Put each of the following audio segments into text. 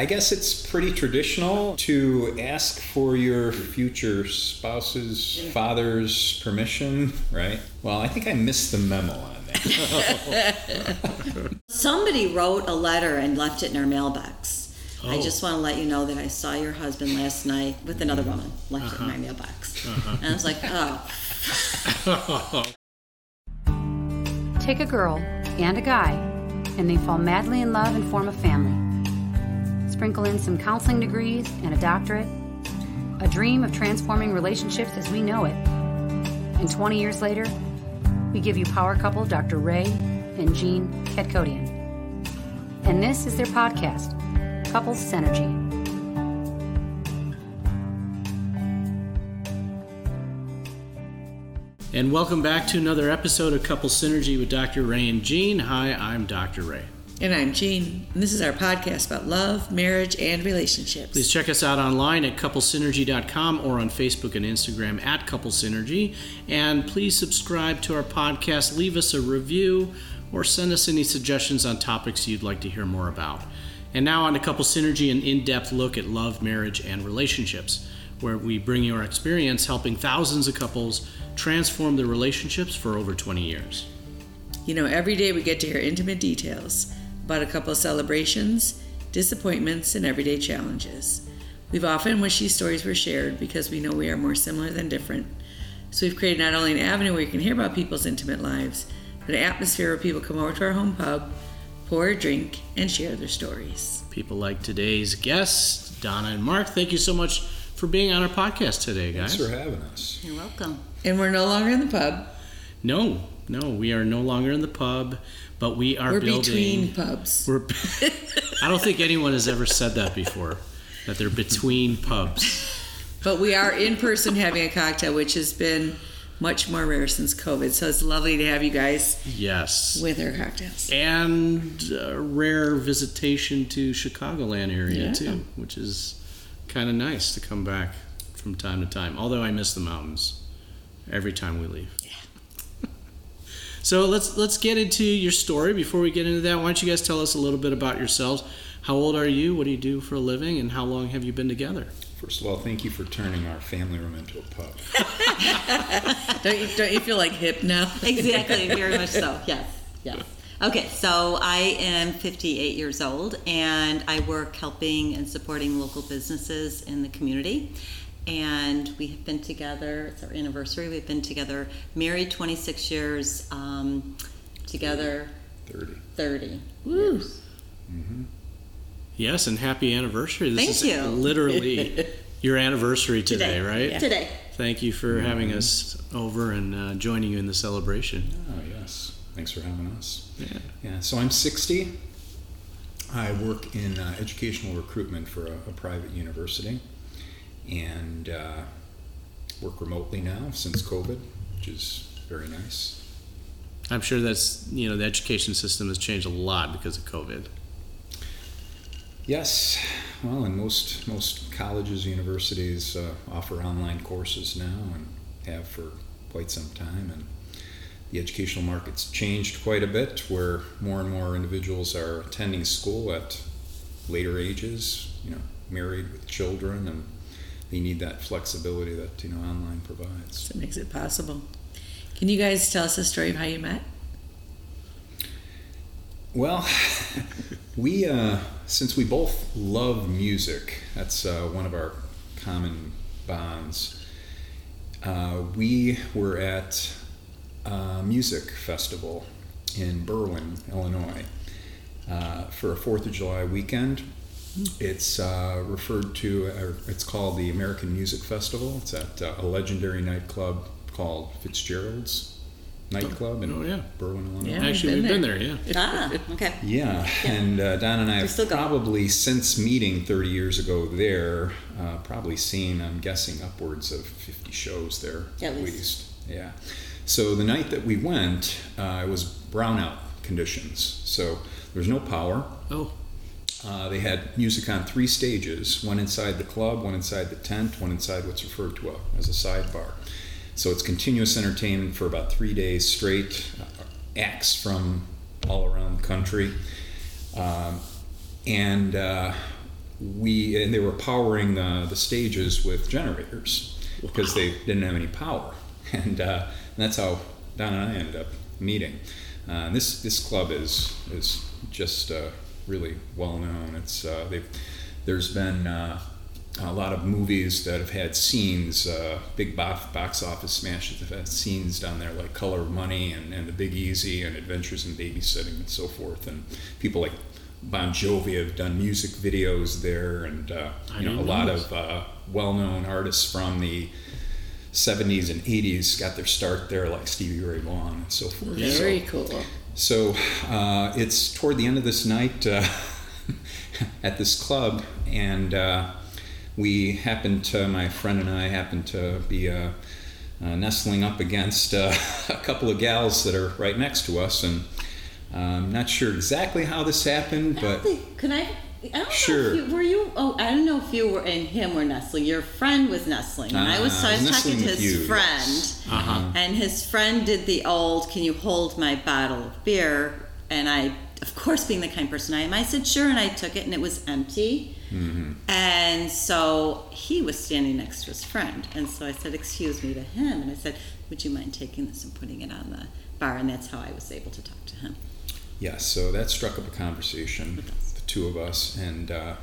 I guess it's pretty traditional to ask for your future spouse's father's permission, right? Well, I think I missed the memo on that. Somebody wrote a letter and left it in our mailbox. I Oh. just want to let you know that I saw your husband last night with another woman, left it in my uh-huh. mailbox. Uh-huh. And I was like, oh, Take a girl and a guy, and they fall madly in love and form a family. Sprinkle in some counseling degrees and a doctorate, a dream of transforming relationships as we know it. And 20 years later, we give you power couple Dr. Ray and Jean Kadkhodaian. And this is their podcast, Couples Synergy. And welcome back to another episode of Couple Synergy with Dr. Ray and Jean. Hi, I'm Dr. Ray. And I'm Jean, and this is our podcast about love, marriage, and relationships. Please check us out online at couplesynergy.com or on Facebook and Instagram at Couple Synergy. And please subscribe to our podcast, leave us a review, or send us any suggestions on topics you'd like to hear more about. And now on to Couple Synergy, an in depth look at love, marriage, and relationships, where we bring you our experience helping thousands of couples transform their relationships for over 20 years. You know, every day we get to hear intimate details about a couple's celebrations, disappointments, and everyday challenges. We've often wished these stories were shared because we know we are more similar than different. So we've created not only an avenue where you can hear about people's intimate lives, but an atmosphere where people come over to our home pub, pour a drink, and share their stories. People like today's guests, Donna and Mark, thank you so much for being on our podcast today, guys. Thanks for having us. you're welcome. And we're no longer in the pub. No, no, we are no longer in the pub, but we are We're building. between pubs. We're, I don't think anyone has ever said that before, that they're between pubs. But we are in person having a cocktail, which has been much more rare since COVID. So it's lovely to have you guys Yes. with our cocktails. And a rare visitation to Chicagoland area Yeah. too, which is kind of nice to come back from time to time. Although I miss the mountains every time we leave. So let's let's get into your story. Before we get into that, why don't you guys tell us a little bit about yourselves? How old are you? What do you do for a living? And how long have you been together? First of all, thank you for turning our family room into a pub. Don't you, don't you feel like hip now? Exactly, very much so. Yes, yes. Okay, so I am 58 years old and I work helping and supporting local businesses in the community. And we have been together, it's our anniversary. We've been together, married 26 years, um, together 30. 30. Woo. Yes, and happy anniversary. This Thank is you. literally your anniversary today, Today. right? Yeah. Today. Thank you for having us over and uh, joining you in the celebration. Oh, yes. Thanks for having us. Yeah. Yeah, so I'm 60. I work in uh, educational recruitment for a, a private university and uh, work remotely now since COVID, which is very nice. I'm sure that's, you know, the education system has changed a lot because of COVID. Yes, well, and most most colleges, universities uh, offer online courses now and have for quite some time. And the educational market's changed quite a bit, where more and more individuals are attending school at later ages. You know, married with children, and they need that flexibility that you know online provides. That makes it possible. Can you guys tell us the story of how you met? Well, we uh, since we both love music, that's uh, one of our common bonds. Uh, we were at a music festival in Berwyn, Illinois, uh, for a Fourth of July weekend. It's uh, referred to, or it's called the American Music Festival. It's at uh, a legendary nightclub called Fitzgerald's Nightclub in Oh, yeah. Berwyn, Illinois. Yeah. Actually, been we've been there. there, yeah. Ah, okay. Yeah, and uh, Don and I have still going. probably since meeting 30 years ago there, uh, probably seen, I'm guessing, upwards of 50 shows there At least. Yeah. So the night that we went, uh, it was brownout conditions. So there's no power. Oh, Uh, they had music on three stages one inside the club, one inside the tent, one inside what's referred to as a sidebar. So it's continuous entertainment for about three days straight, uh, acts from all around the country. Um, and uh, we and they were powering the, the stages with generators because they didn't have any power, and, uh, and that's how Don and I ended up meeting. Uh, this this club is is just uh, really well known. It's uh, they've there's been uh, a lot of movies that have had scenes, uh, big box, box office smashes have had scenes down there like Color of Money and, and The Big Easy and Adventures in Babysitting and so forth. And people like Bon Jovi have done music videos there, and uh, you know a lot know of uh, well-known artists from the 70s and 80s got their start there, like Stevie Ray Vaughan and so forth. So- Very cool. So uh, it's toward the end of this night uh, at this club, and uh, we happened to, my friend and I happened to be uh, uh, nestling up against uh, a couple of gals that are right next to us, and I'm not sure exactly how this happened, but can I? I don't Sure. know if you, were you? Oh, I don't know if you were and him were nestling. Your friend was nestling. And I was, Ah, I was talking to his you, friend, yes. Uh-huh. and his friend did the old, "Can you hold my bottle of beer?" And I, of course, being the kind person I am, I said sure, and I took it, and it was empty. Mm-hmm. And so he was standing next to his friend, and so I said, "Excuse me" to him, and I said, "Would you mind taking this and putting it on the bar?" And that's how I was able to talk to him. yes, so that struck up a conversation, two of us, and uh,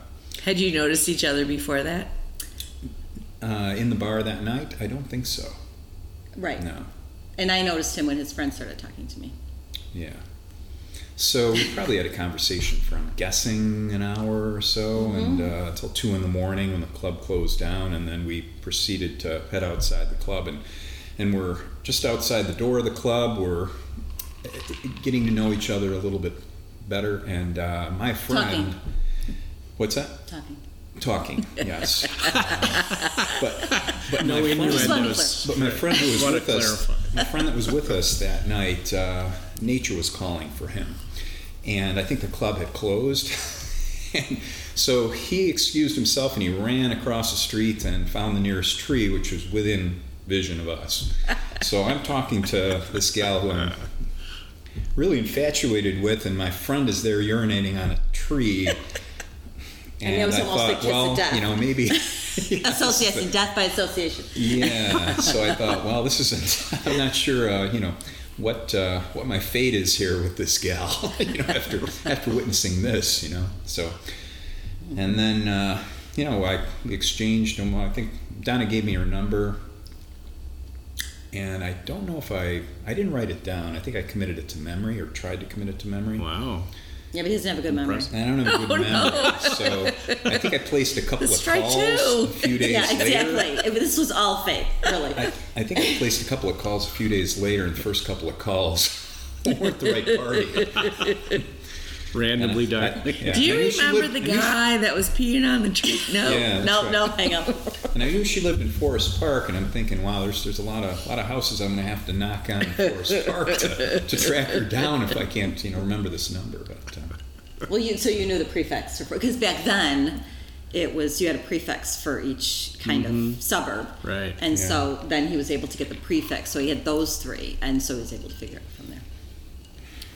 Had you noticed each other before that? uh, in the bar that night, I don't think so. Right. No. And I noticed him when his friend started talking to me. Yeah. So we probably had a conversation for I'm guessing an hour or so, and uh, until two in the morning when the club closed down, and then we proceeded to head outside the club, and and we're just outside the door of the club. We're uh, getting to know each other a little bit better, and uh, my friend. Talking. What's that? Talking. Talking. Yes. but but No my friend- innuendos. but my friend who was Wanna with us, clarify. my friend that was with us that night, uh, nature was calling for him, and I think the club had closed. and so he excused himself and he ran across the street and found the nearest tree, which was within vision of us. So I'm talking to this gal who I'm really infatuated with, and my friend is there urinating on a tree. And it was I almost thought, like kiss of well, death. you know, maybe. Association, death by association. Yeah. So I thought, well, this isn't. I'm not sure. Uh, you know, what uh, what my fate is here with this gal. you know, after after witnessing this, you know. So, and then uh, you know, I exchanged. I think Donna gave me her number, and I don't know if I I didn't write it down. I think I committed it to memory or tried to commit it to memory. Wow. Yeah, but he doesn't have a good memory. Impressive. I don't have a good Oh, no. memory, so I think I placed a couple of try calls two. a few days Yeah, later. exactly. It- This was all fake, really. I, I think I placed a couple of calls a few days later, and the first couple of calls weren't the right party. Randomly And died. Yeah, Do you I she remember lived- the I she- guy that was peeing on the tree? No. Yeah, that's no, right. no, hang up. And I knew she lived in Forest Park, and I'm thinking, wow, there's there's a lot of lot of houses I'm going to have to knock on in Forest Park to, to track her down if I can't, you know, remember this number. But uh, Well, you so you knew the prefix because back then it was you had a prefix for each kind of suburb, Right. And Yeah. so then he was able to get the prefix, so he had those three, and so he was able to figure it from there.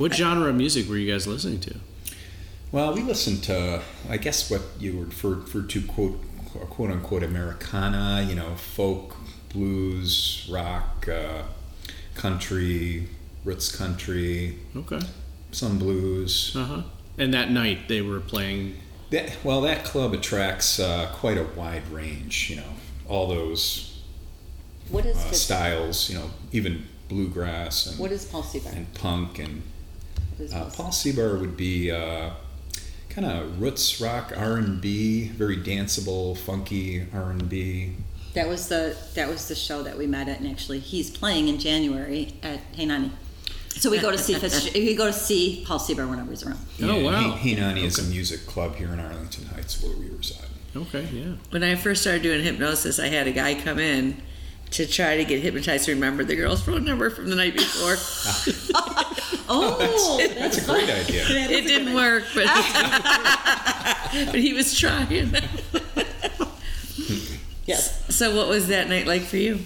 What genre of music were you guys listening to? well, we listened to, I guess, what you would refer, refer to quote quote unquote Americana, you know, folk, blues, rock, uh, country, roots country, Okay. some blues. Uh huh. And that night they were playing. That, well, that club attracts uh, quite a wide range, you know, all those What is uh, styles, you know, even bluegrass and, what is Paul Cebar? and punk. And What is uh, Paul Paul Cebar would be uh, kind of roots rock R&B, very danceable, funky R&B. That was the that was the show that we met at, and actually he's playing in January at Hey Nonny. So we go to see Fitz, we go to see Paul Cebar whenever he's around. Oh, wow. Hey, hey Nonny is a music club here in Arlington Heights where we reside. Okay. Yeah. When I first started doing hypnosis, I had a guy come in to try to get hypnotized to remember the girl's phone number from the night before. Oh, That's a great idea. it didn't work, but but he was trying. Yes. So, what was that night like for you?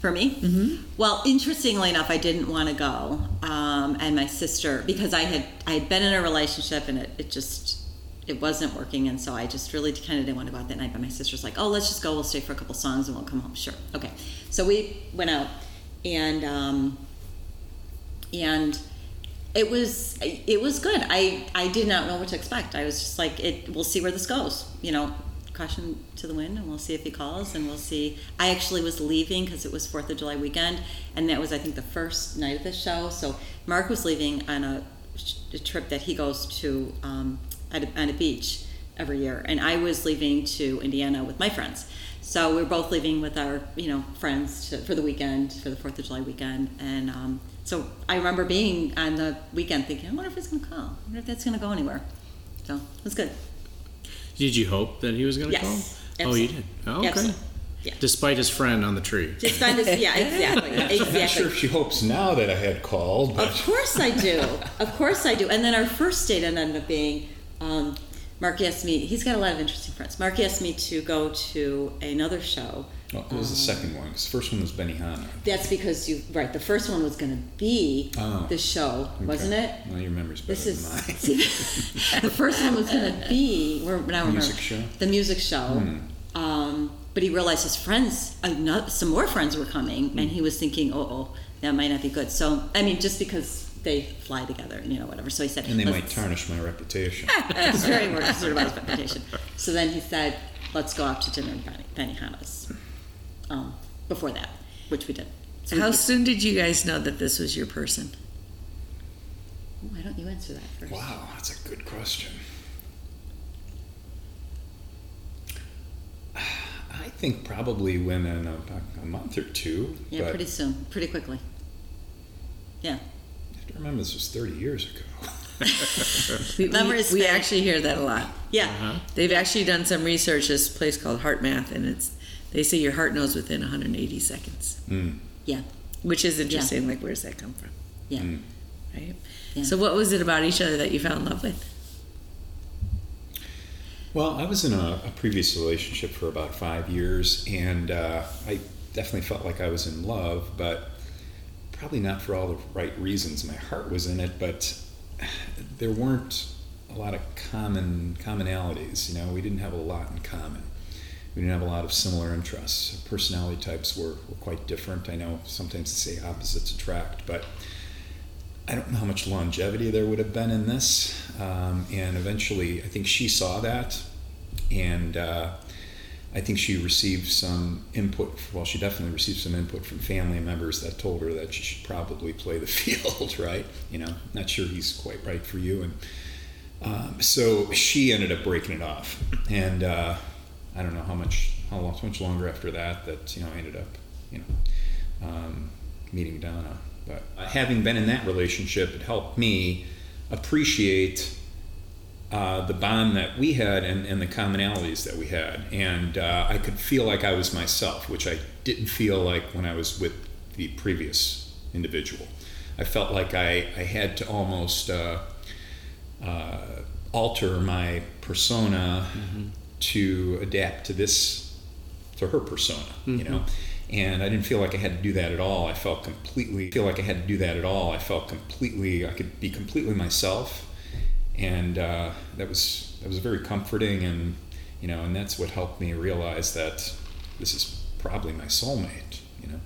For me? Mm-hmm. Well, interestingly enough, I didn't want to go, um, and my sister because I had I had been in a relationship and it, it just it wasn't working, and so I just really kind of didn't want to go out that night. But my sister's like, "Oh, let's just go. We'll stay for a couple songs and we'll come home." Sure, okay. So we went out, and um, and it was it was good. I I did not know what to expect. I was just like, it. We'll see where this goes. You know, caution to the wind, and we'll see if he calls, and we'll see. I actually was leaving because it was Fourth of July weekend, and that was I think the first night of the show. So Mark was leaving on a, a trip that he goes to um, at a, on a beach every year, and I was leaving to Indiana with my friends. So we were both leaving with our, you know, friends to, for the weekend, for the Fourth of July weekend, and um, so I remember being on the weekend thinking, I wonder if he's going to call. I wonder if that's going to go anywhere. So it was good. Did you hope that he was going to Yes, call? Oh, you did. Oh, okay. Absolutely. Yeah. Despite his friend on the tree. Just find this, yeah, exactly, I'm not sure if she hopes now that I had called, but Of course I do. Of course I do. And then our first date ended up being um, Mark asked me, he's got a lot of interesting friends. Mark asked me to go to another show. well, it was the second one. 'cause the first one was Benihana. That's because you, right, the first one was going to be Oh. the show, wasn't it? Well, your memory's better This than is mine. see, the first one was going to be we're, now remember Music show? the music show. Um, but he realized his friends, some more friends were coming, and he was thinking, "Oh, oh, that might not be good." So, I mean, just because they fly together, you know, whatever. So he said, and they might tarnish my reputation. That's very word sort of about his reputation. So then he said, "Let's go out to dinner in Benny, Benihana's." Um, before that, which we did. So we- How soon did you guys know that this was your person? Why don't you answer that first? Wow, that's a good question. I think probably within a, a month or two. Yeah, pretty soon, pretty quickly. Yeah. I remember this was 30 years ago. We, we, we actually hear that a lot. Yeah. Uh-huh. They've actually done some research. This place called HeartMath, and it's they say your heart knows within 180 seconds, Mm. Yeah. which is interesting. Like, where does that come from? Yeah. Mm. Right. Yeah. So, what was it about each other that you fell in love with? Well, I was in a, a previous relationship for about five years, and uh, I definitely felt like I was in love, but probably not for all the right reasons. My heart was in it, but there weren't a lot of common commonalities. You know, we didn't have a lot in common. We didn't have a lot of similar interests. Personality types were, were quite different. I know sometimes they say opposites attract, but I don't know how much longevity there would have been in this. Um, and eventually, I think she saw that, and uh, I think she received some input. Well, she definitely received some input from family members that told her that she should probably play the field, right? You know, not sure he's quite right for you, and um, so she ended up breaking it off. And uh, I don't know how much how long, how much longer after that that you know I ended up you know um, meeting Donna. But uh, having been in that relationship, it helped me appreciate uh, the bond that we had and, and the commonalities that we had. And uh, I could feel like I was myself, which I didn't feel like when I was with the previous individual. I felt like I, I had to almost uh, uh, alter my persona to adapt to this, to her persona, you know. And I didn't feel like I had to do that at all. I felt completely feel like I had to do that at all. I felt completely I could be completely myself, and uh, that was that was very comforting. And you know, and that's what helped me realize that this is probably my soulmate. You know.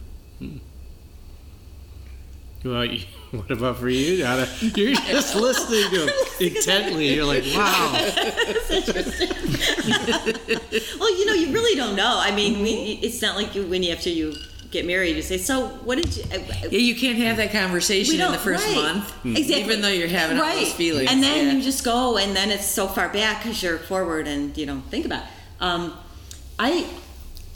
Well, what about for you, Donna? You're just listening to him intently. You're like, wow. Well, you know, you really don't know. I mean, we, it's not like you when you after you get married, you say, "So, what did you?" Yeah, you can't have that conversation in the first right. month, exactly. even though you're having all right. those feelings. and then yeah. you just go, and then it's so far back because you're forward, and you don't think about. It. Um, I,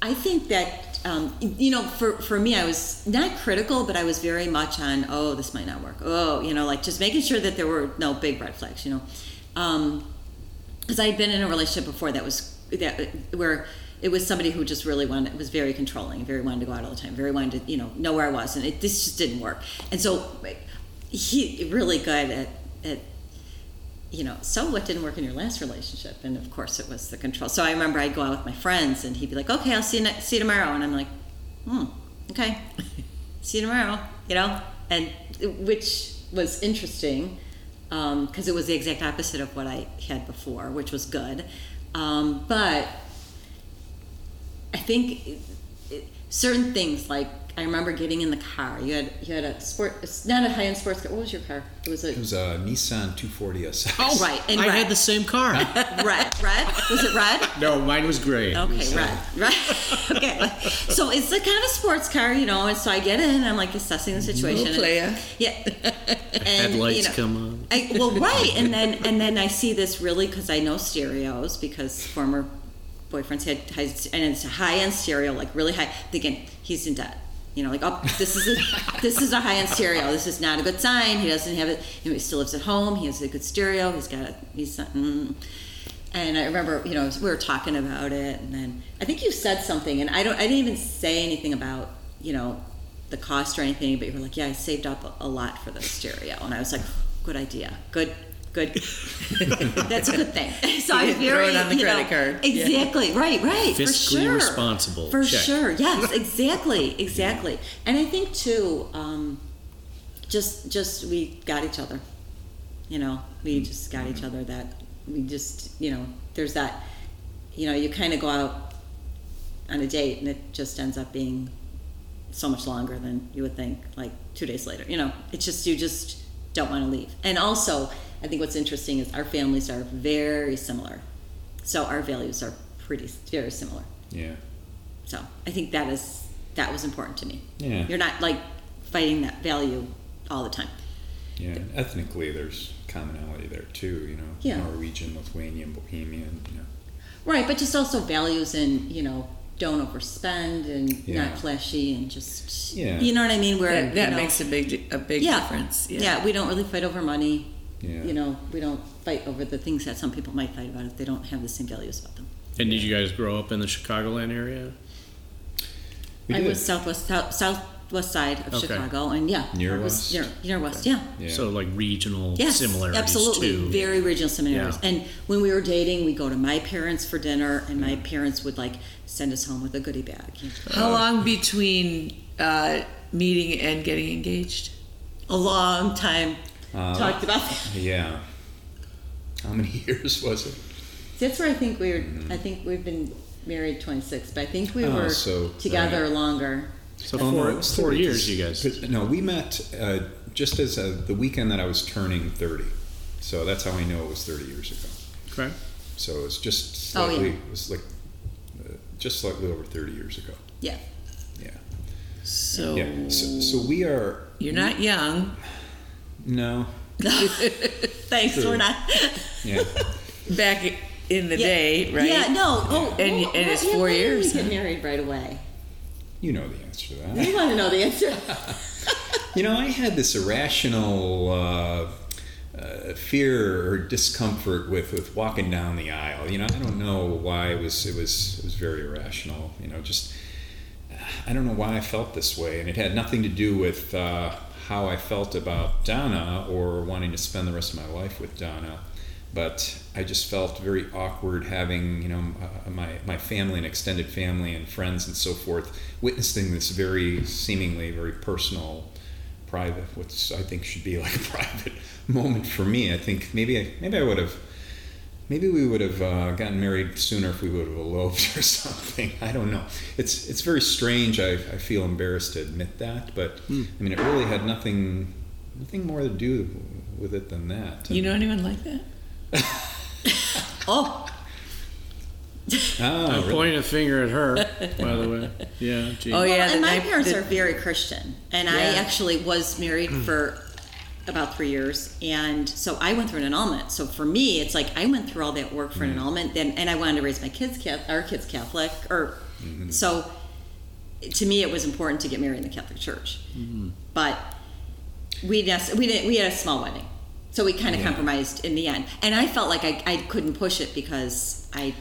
I think that um, you know, for for me, I was not critical, but I was very much on, oh, this might not work. Oh, you know, like just making sure that there were no big red flags. You know, because I had been in a relationship before that was that where it was somebody who just really wanted it was very controlling, very wanted to go out all the time, very wanted to you know know where I was, and it this just didn't work. And so he really good at at you know, so what didn't work in your last relationship? And of course, it was the control. So I remember I'd go out with my friends, and he'd be like, "Okay, I'll see you ne- see you tomorrow," and I'm like, "Hmm, okay, see you tomorrow," you know, and which was interesting because it was the exact opposite of what I had before, which was good. Um, but I think it, it, certain things like I remember getting in the car. You had you had a sport. It's not a high end sports car. What was your car? It was a It was a Nissan 240 SX. oh right and I red. had the same car. red red was it red? no, mine was gray. Okay, red, red. okay, so it's the kind of sports car, you know. And so I get in, and I'm like assessing the situation. Little playa. Yeah, and Headlights you know, come on. I, well, right, and then and then I see this really because I know stereos because former boyfriends had high, and it's a high end stereo, like really high. Thinking he's in debt. You know, like oh, this is a this is a high end stereo. This is not a good sign. He doesn't have it. He still lives at home. He has a good stereo. He's got a he's. Mm. And I remember, you know, we were talking about it, and then I think you said something, and I don't, I didn't even say anything about, you know, the cost or anything, but you were like, yeah, I saved up a lot for the stereo, and I was like, good idea, good, good. That's a good thing. So I was didn't throw very, it on the you know, credit card. Yeah. Exactly, right, right, for Fiscally sure, responsible. for Check. sure. Yes, exactly, exactly. And I think too, um, just, just we got each other. You know, we just got each other that we just, you know, there's that, you know, you kind of go out on a date and it just ends up being so much longer than you would think, like two days later. You know, it's just, you just don't want to leave. And also, I think what's interesting is our families are very similar. So our values are pretty, very similar. Yeah. So I think that is, that was important to me. Yeah. You're not like fighting that value all the time. Yeah. Ethnically, there's commonality there too. You know, Yeah. Norwegian, Lithuanian, Bohemian. You know. Right, but just also values and you know don't overspend and Yeah. not flashy and just Yeah. you know what I mean. Where That, that you know, makes a big a big yeah, difference. Yeah. yeah. we don't really fight over money. Yeah. You know, we don't fight over the things that some people might fight about if they don't have the same values about them. And did you guys grow up in the Chicagoland area? We I did. was southwest south, southwest side of Okay. Chicago, and yeah, Near I was west? near, near west, yeah. Yeah. So like regional Yes, similarities absolutely. too. Very regional similarities. Yeah. And when we were dating, we go to my parents for dinner, and my parents would like send us home with a goodie bag. How long between uh, meeting and getting engaged? A long time. Uh, Talked about that. Yeah. How many years was it? That's where I think we were. I think we've been married 26, but I think we Oh, were so, together right. longer. So Oh, four, no, it was four 30, years, 'cause- you guys. No, we met uh, just as uh the weekend that I was turning 30. So that's how I know it was 30 years ago. Okay. So it was just Oh, yeah. slightly, it was like uh, just slightly over 30 years ago. Yeah. Yeah. So, Yeah. So, so we are, you're not young. No, Thanks. True. We're not. yeah. Back in the Yeah. day, right? Yeah. No. Oh. And- well, and it's yeah, four why years, get married right away. You know the answer to that. We want to know the answer. You know, I had this irrational uh, uh, fear or discomfort with, with walking down the aisle. You know, I don't know why it was it was it was very irrational. You know, just I don't know why I felt this way, and it had nothing to do with uh, how I felt about Donna or wanting to spend the rest of my life with Donna. But I just felt very awkward having, you know, uh, my, my family and extended family and friends and so forth witnessing this very seemingly very personal, private, what I think should be like a private moment for me. I think maybe I, maybe I would have Maybe we would have uh, gotten married sooner if we would have eloped or something. I don't know. It's it's very strange. I, I feel embarrassed to admit that, but I mean, it really had nothing nothing more to do with it than that. You know anyone like that? oh. Ah, I'm really? pointing a finger at her, by the way. Yeah. Gee. Oh, yeah. Well, and my night- parents the- are very Christian, and I actually was married for about three years, and so I went through an annulment. So for me, it's like I went through all that work for an mm-hmm. annulment, then and I wanted to raise my kids, Catholic, our kids Catholic, or mm-hmm. so. To me, it was important to get married in the Catholic Church, mm-hmm. but we just we didn't we had a small wedding, so we kind of Yeah. compromised in the end. And I felt like I, I couldn't push it because I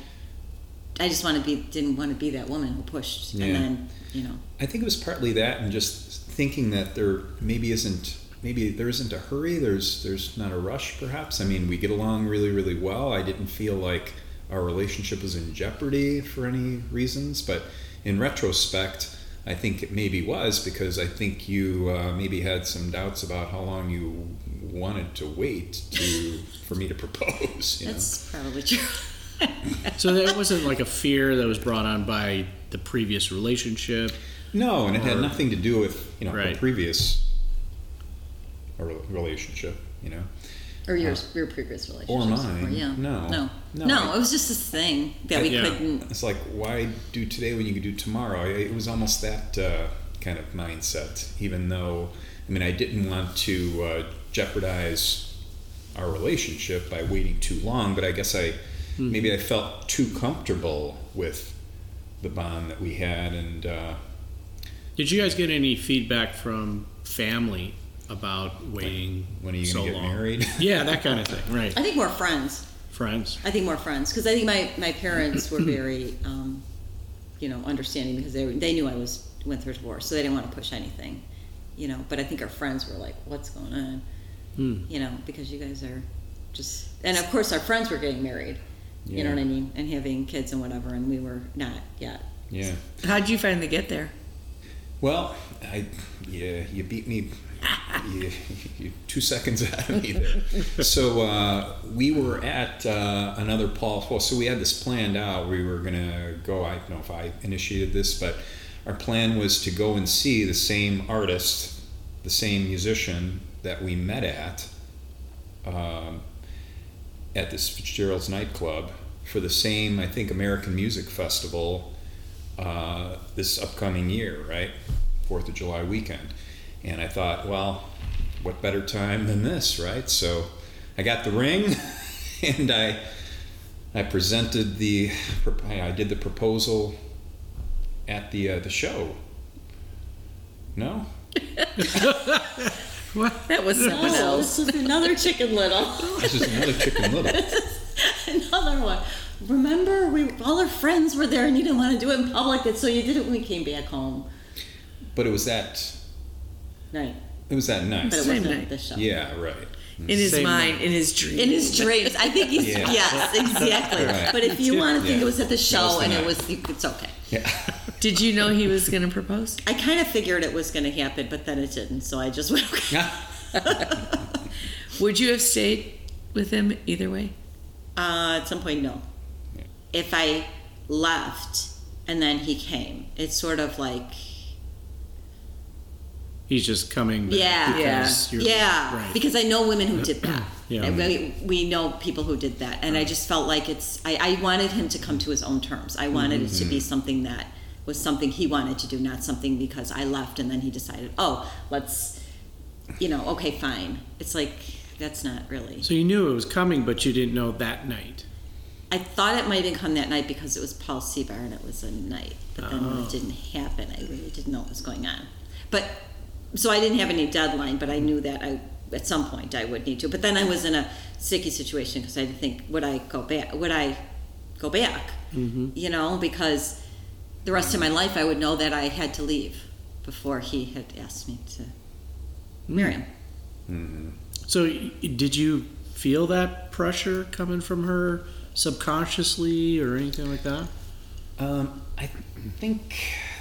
I just want to be didn't want to be that woman who pushed, Yeah. and then you know. I think it was partly that, and just thinking that there maybe isn't maybe there isn't a hurry. There's there's not a rush. Perhaps I mean we get along really really well. I didn't feel like our relationship was in jeopardy for any reasons, but in retrospect, I think it maybe was because I think you uh, maybe had some doubts about how long you wanted to wait to for me to propose. You know? That's probably true. So that wasn't like a fear that was brought on by the previous relationship. No, and it had nothing to do with you know Right. a previous a re- relationship. You know, Or your, your previous relationship. Or mine. yeah. No. No. No, No, I- it was just this thing that we Yeah. couldn't. it's like why do today when you could do tomorrow? It was almost that uh, kind of mindset. Even though I mean I didn't want to uh, jeopardize our relationship by waiting too long, but I guess I maybe I felt too comfortable with the bond that we had, and uh, Did you guys get any feedback from family about waiting when are you so going to get long? married? Yeah, that kind of thing. Right. I think more friends. Friends. I think more friends because I think my, my parents were very, um, you know, understanding because they they knew I was went through a divorce, so they didn't want to push anything, you know. But I think our friends were like, "What's going on?" Hmm. You know, because you guys are just, and of course our friends were getting married. You know what I mean, and having kids and whatever, and we were not yet. yeah. How'd you finally get there? Well, I yeah, you beat me. You, you two seconds out of me there. So uh, we were at uh, another Paul. Well, so we had this planned out. We were gonna go. I don't know if I initiated this, but our plan was to go and see the same artist, the same musician that we met at um, at this Fitzgerald's nightclub for the same, I think, American Music Festival uh, this upcoming year, right? Fourth of July weekend. And I thought, well, what better time than this, right? So I got the ring and I I presented the I did the proposal at the uh, the show. No? That was someone Oh, else. this is another Chicken Little. This is another chicken little. another one. Remember, we all our friends were there, and you didn't want to do it in public, and so you did it when we came back home. But it was that Right, it was that night. but it Same wasn't night. the show. Yeah, right. In his Same mind, in his dream. In his dreams, I think he's Yeah. yes, exactly. Right. But if you want to think Yeah. it was at the show the and it was, you, it's okay. Yeah. Did you know he was going to propose? I kind of figured it was going to happen, but then it didn't. So I just went. Okay. Would you have stayed with him either way? Uh, at some point, no. Yeah. If I left and then he came, it's sort of like He's just coming back Yeah. because you're yeah, right. because I know women who did that. Yeah. And we, we know people who did that, and I just felt like it's. I, I wanted him to come to his own terms. I wanted it to Mm-hmm. be something that was something he wanted to do, not something because I left and then he decided, oh, let's, you know, okay, fine. It's like that's not really. so you knew it was coming, but you didn't know that night. I thought it might have come that night because it was Paul Cebar and it was a night, but then when Oh. it didn't happen, I really didn't know what was going on. But so I didn't have any deadline, but I knew that I at some point I would need to. But then I was in a sticky situation because I didn't think would I go back? Would I go back? Mm-hmm. You know, because the rest of my life I would know that I had to leave before he had asked me to marry him. So did you feel that pressure coming from her subconsciously or anything like that? Um, I think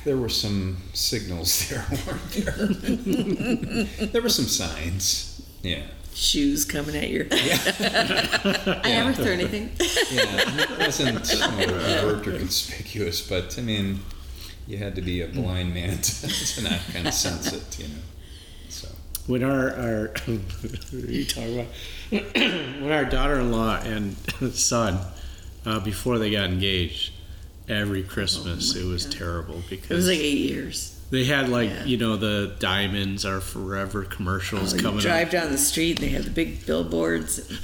there were some signals there, weren't there? there were some signs. Yeah. Shoes coming at your I never threw anything. Yeah. It wasn't you know, overt or conspicuous, but I mean, you had to be a blind man to, to not kind of sense it, you know. So. When our our are you talking about? when our daughter-in-law and son uh, before they got engaged, every Christmas Oh it was terrible because It was like eight years. they had like Yeah. you know the diamonds are forever commercials Oh, you coming drive up. down the street and they have the big billboards.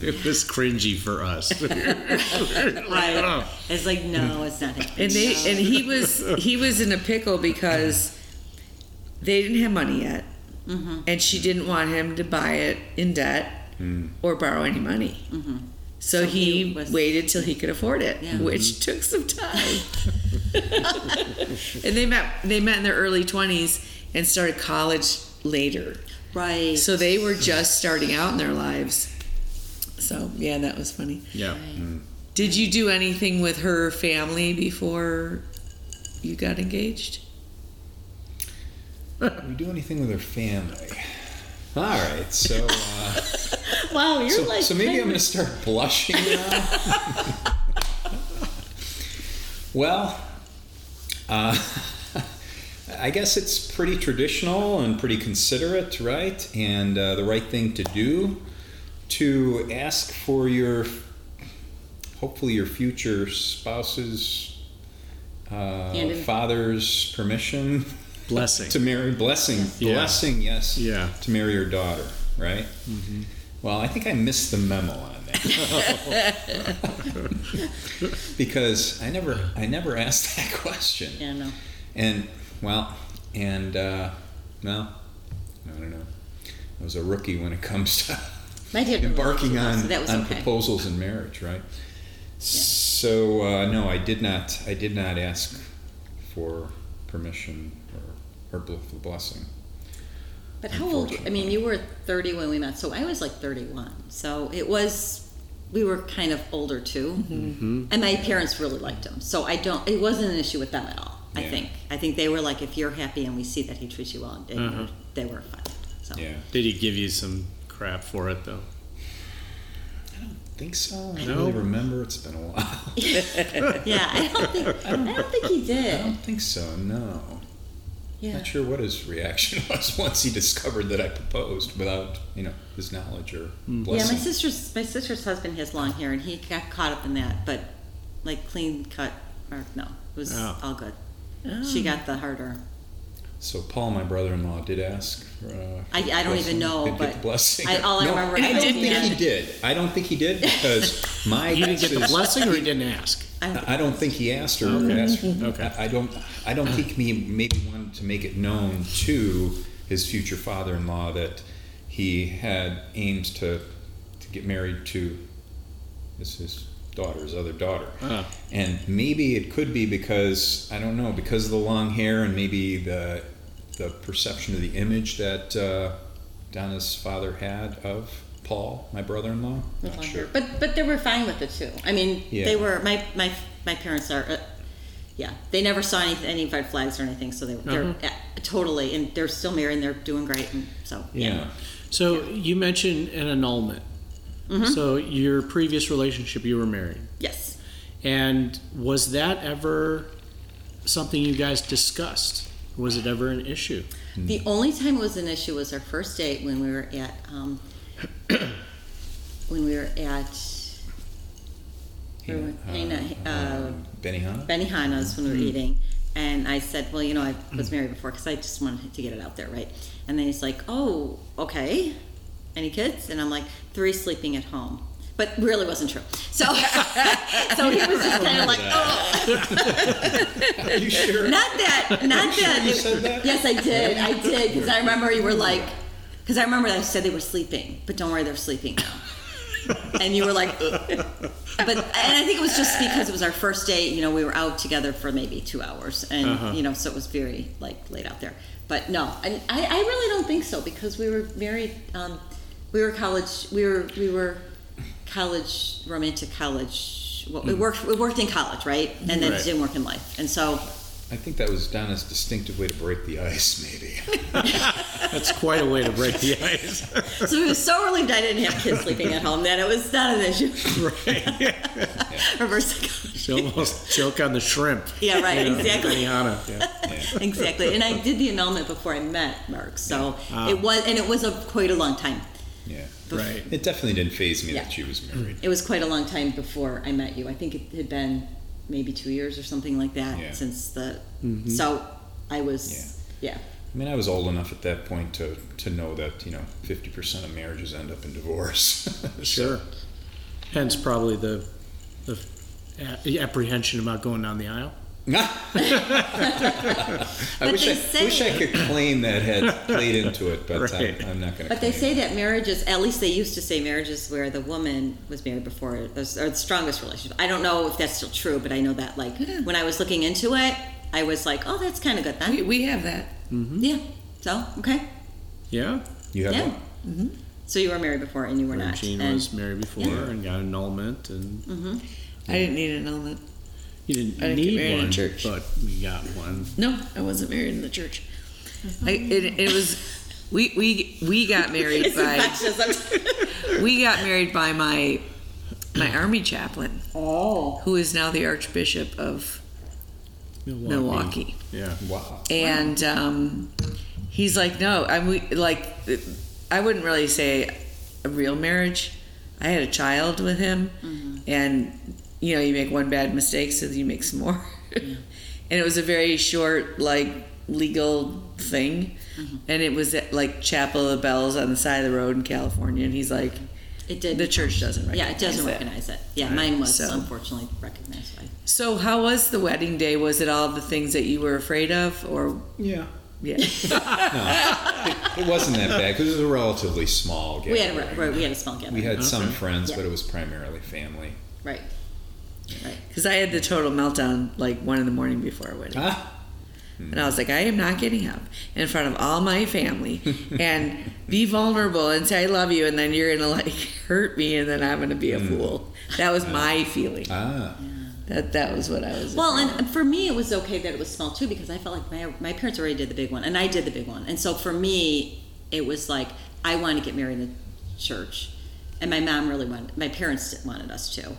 It was cringy for us. Right. It's like no, it's not happening. And they and he was he was in a pickle because they didn't have money yet, Mm-hmm. and she didn't want him to buy it in debt or borrow any money. Mm-hmm. So he, he was- waited till he could afford it, Yeah. which took some time. and they met they met in their early twenties and started college later. right. So they were just starting out in their lives. So yeah, that was funny. yeah. Mm. Did you do anything with her family before you got engaged? we do anything with her family. All right, so uh, Wow, you're so, like. so maybe I'm going to start blushing now. well, uh, I guess it's pretty traditional and pretty considerate, right? And uh, the right thing to do to ask for your, hopefully, your future spouse's uh, father's permission Blessing. to marry. Blessing, Yeah. blessing, yes. Yeah. To marry your daughter, right? Well, I think I missed the memo on that because I never, I never asked that question. Yeah, no. And well, and uh, well, I don't know. I was a rookie when it comes to My dad embarking liked on so that was on okay. proposals in marriage, right? So uh, no, I did not. I did not ask for permission or or bl- blessing. But how old? I mean, you were 30 when we met, so I was like 31. So it was, we were kind of older too, Mm-hmm. and my parents really liked him. So I don't. It wasn't an issue with them at all. I think. I think they were like, if you're happy and we see that he treats you well, they, Uh-huh. were, they were fine. So Yeah, Did he give you some crap for it though? I don't think so. I don't No? really remember. It's been a while. yeah, I don't think. I don't think he did. I don't think so. No. Yeah. Not sure what his reaction was once he discovered that I proposed without, you know, his knowledge or blessing. Yeah, my sister's my sister's husband has long hair, and he got caught up in that. But like clean cut, or no, it was Oh. all good. She got the harder. So Paul, my brother-in-law, did ask. For, uh, I, I don't blessing. even know, Did get but the blessing. I, all I No, remember. I don't think he he did. I don't think he did because my. He didn't get the blessing or he didn't ask? I- I don't think he asked her. Okay. Asked, Okay. I, I don't. I don't think he maybe wanted to make it known to his future father-in-law that he had aims to to get married to his, his daughter, his other daughter. Ah. And maybe it could be because I don't know because of the long hair and maybe the the perception of the image that uh, Donna's father had of Paul, my brother-in-law. with Not long sure. But but they were fine with it too. I mean, Yeah. they were my my my parents are. Uh, yeah, they never saw any any red flags or anything, so they were they're Uh-huh. uh, totally and they're still married and they're doing great, and so yeah. yeah. So you mentioned an annulment. Mm-hmm. So your previous relationship, you were married, Yes. and was that ever something you guys discussed? Was it ever an issue? The only time it was an issue was our first date when we were at um, when we were at where were- Hana- uh, Benihana? Benihana's when we Hmm. were eating, and I said, "Well, you know, I was married before because I just wanted to get it out there, right?" And then he's like, "Oh, okay. Any kids?" And I'm like, three sleeping at home." But really wasn't true. So, so he was just kind of like, "Oh, Are you sure? not that, not that." you It- said that? Yes, I did. I did because I remember you were like, because I remember I said they were sleeping, but don't worry, they're sleeping now. and you were like, but and I think it was just because it was our first date. You know, we were out together for maybe two hours, and Uh-huh. you know, so it was very like late out there. But no, I, I I really don't think so because we were married. Um, we were college. We were we were college romantic college. Well, we worked we worked in college, right? And then. Right. didn't work in life, and so I think that was Donna's distinctive way to break the ice, maybe. That's quite a way to break the ice. so we were so relieved I didn't have kids sleeping at home that it was not an issue. right. Reverse psychology. She almost choke on the shrimp. Yeah, right, You know, exactly. Benihana, yeah. Yeah. exactly. And I did the annulment before I met Mark, so Ah. it was, and it was a quite a long time. yeah. Right. It definitely didn't phase me Yeah. that she was married. It was quite a long time before I met you. I think it had been maybe two years or something like that Yeah. since the. Mm-hmm. So I was, yeah. yeah. I mean, I was old enough at that point to, to know that, you know, 50% of marriages end up in divorce. So- Sure. Hence, probably the the apprehension about going down the aisle. I But wish they I, say- wish I could claim that had played into it, but uh, Right. I'm, I'm not going to. But they say that marriages, at least they used to say marriages where the woman was married before, are the strongest relationship. I don't know if that's still true, but I know that, like, when I was looking into it, I was like, oh, that's kind of good then. We, we have that. Mm-hmm. Yeah. So, okay. Yeah. You have Yeah. one? Mm-hmm. So you were married before and you were not. Jean and was married before Yeah. and got annulment, and mm-hmm. I didn't need an annulment. You didn't I didn't get need married in one, church. but we got one. No, I wasn't married in the church. I, it, it was we we we got married by we got married by my my army chaplain, oh. who is now the Archbishop of Milwaukee. Yeah. Wow. and um, he's like, no, I'm we, like, I wouldn't really say a real marriage. I had a child with him, and you know, you make one bad mistake, so you make some more. and it was a very short, like, legal thing, mm-hmm. and it was at, like Chapel of the Bells on the side of the road in California, and he's like, It did. the church doesn't recognize yeah, it doesn't that. recognize it. Yeah, mine was So- unfortunately recognized by. So, how was the wedding day? Was it all the things that you were afraid of, or Yeah. yeah? It wasn't that bad because it was a relatively small We had a, right, we had a small gathering. We had some uh-huh. friends, Yeah. but it was primarily family. right. Right. Because I had the total meltdown like one in the morning before our wedding. Ah, And I was like, I am not getting up in front of all my family and be vulnerable and say I love you, and then you're gonna like hurt me, and then I'm gonna be a fool. That was my feeling. ah. That that was what I was. Well, afraid and, and for me, it was okay that it was small too because I felt like my, my parents already did the big one, and I did the big one. And so for me, it was like I wanted to get married in the church, and my mom really wanted. My parents wanted us to,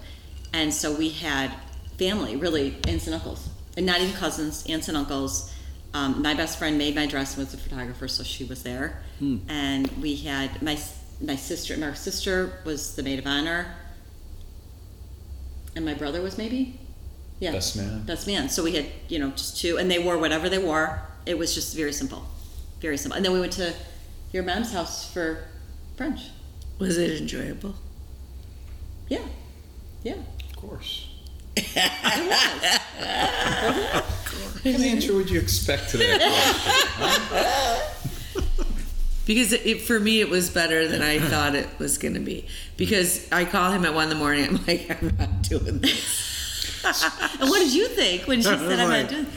and so we had family, really aunts and uncles, and not even cousins, aunts and uncles. Um, my best friend made my dress and was a photographer, so she was there, and we had my my sister. My sister was the maid of honor, and my brother was maybe, yeah, Best man. best man. So we had, you know, just two, and they wore whatever they wore. It was just very simple, very simple. And then we went to your mom's house for French. was it enjoyable? Yeah, yeah, Of course. it was. What answer would you expect to that question? Because it, it, for me, it was better than I thought it was going to be. Because I call him at one in the morning. I'm like, I'm not doing this. and what did you think when she said I'm not doing?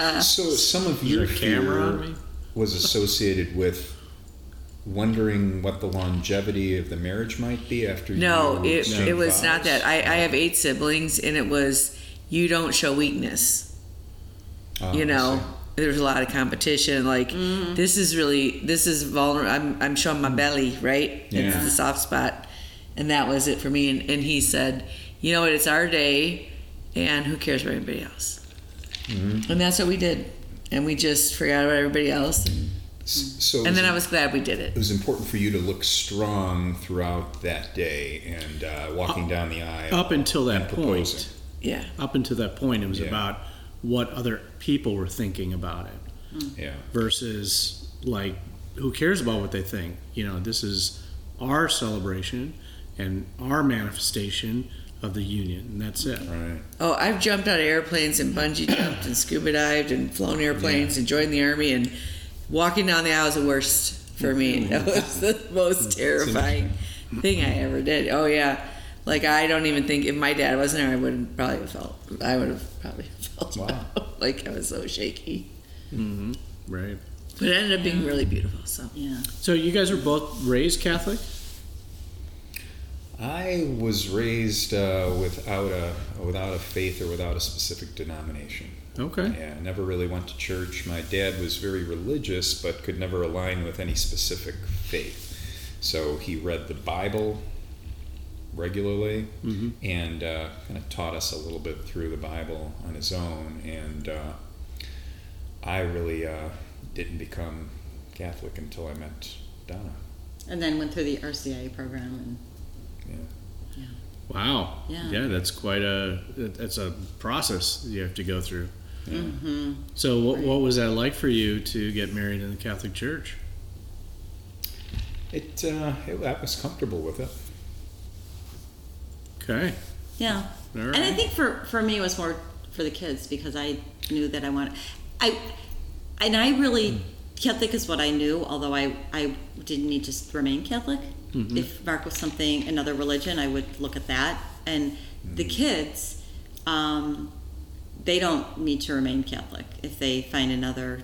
Uh, so some of Is your there camera fear was associated with wondering what the longevity of the marriage might be after No, you it, exchanged it was not that. I, I have eight siblings, and it was you don't show weakness. Oh, you know, there's a lot of competition. Like this is really this is vulnerable. I'm I'm showing my belly, right? Yeah. It's Yeah. the soft spot, and that was it for me. And, and he said, you know what? It's our day, and who cares about anybody else? Mm-hmm. And that's what we did, and we just forgot about everybody else. And, S- So and then was- I was glad we did It it. was important for you to look strong throughout that day and uh, walking down the aisle. Up until that point, Yeah. up until that point, it was Yeah. about what other people were thinking about it Yeah. versus like who cares about what they think. You know, this is our celebration and our manifestation of the union, and that's it. Right. Oh, I've jumped out of airplanes and bungee jumped and scuba dived and flown airplanes and joined the army and walking down the aisle is the worst for me. That was the most terrifying thing I ever did. Oh yeah. Like I don't even think if my dad wasn't there I would have probably have felt I would have probably felt Wow. like I was so shaky. Mm-hmm. Right. But it ended up being really beautiful, so Yeah. So you guys were both raised Catholic? I was raised uh, without a without a faith or without a specific denomination. Okay. Yeah, never really went to church. My dad was very religious, but could never align with any specific faith. So he read the Bible regularly Mhm. and uh, kind of taught us a little bit through the Bible on his own. And uh, I really uh, didn't become Catholic until I met Donna. And then went through the RCA program and Yeah. Wow. Yeah. Yeah, that's quite a that's a process you have to go through. Hmm So what, what was that like for you to get married in the Catholic Church? It, uh, it I was comfortable with it. Okay. Yeah. All And I think for, for me it was more for the kids because I knew that I wanted I and I really Catholic is what I knew, although I, I didn't need to remain Catholic. If Mark was something another religion, I would look at that. And the kids, um, they don't need to remain Catholic if they find another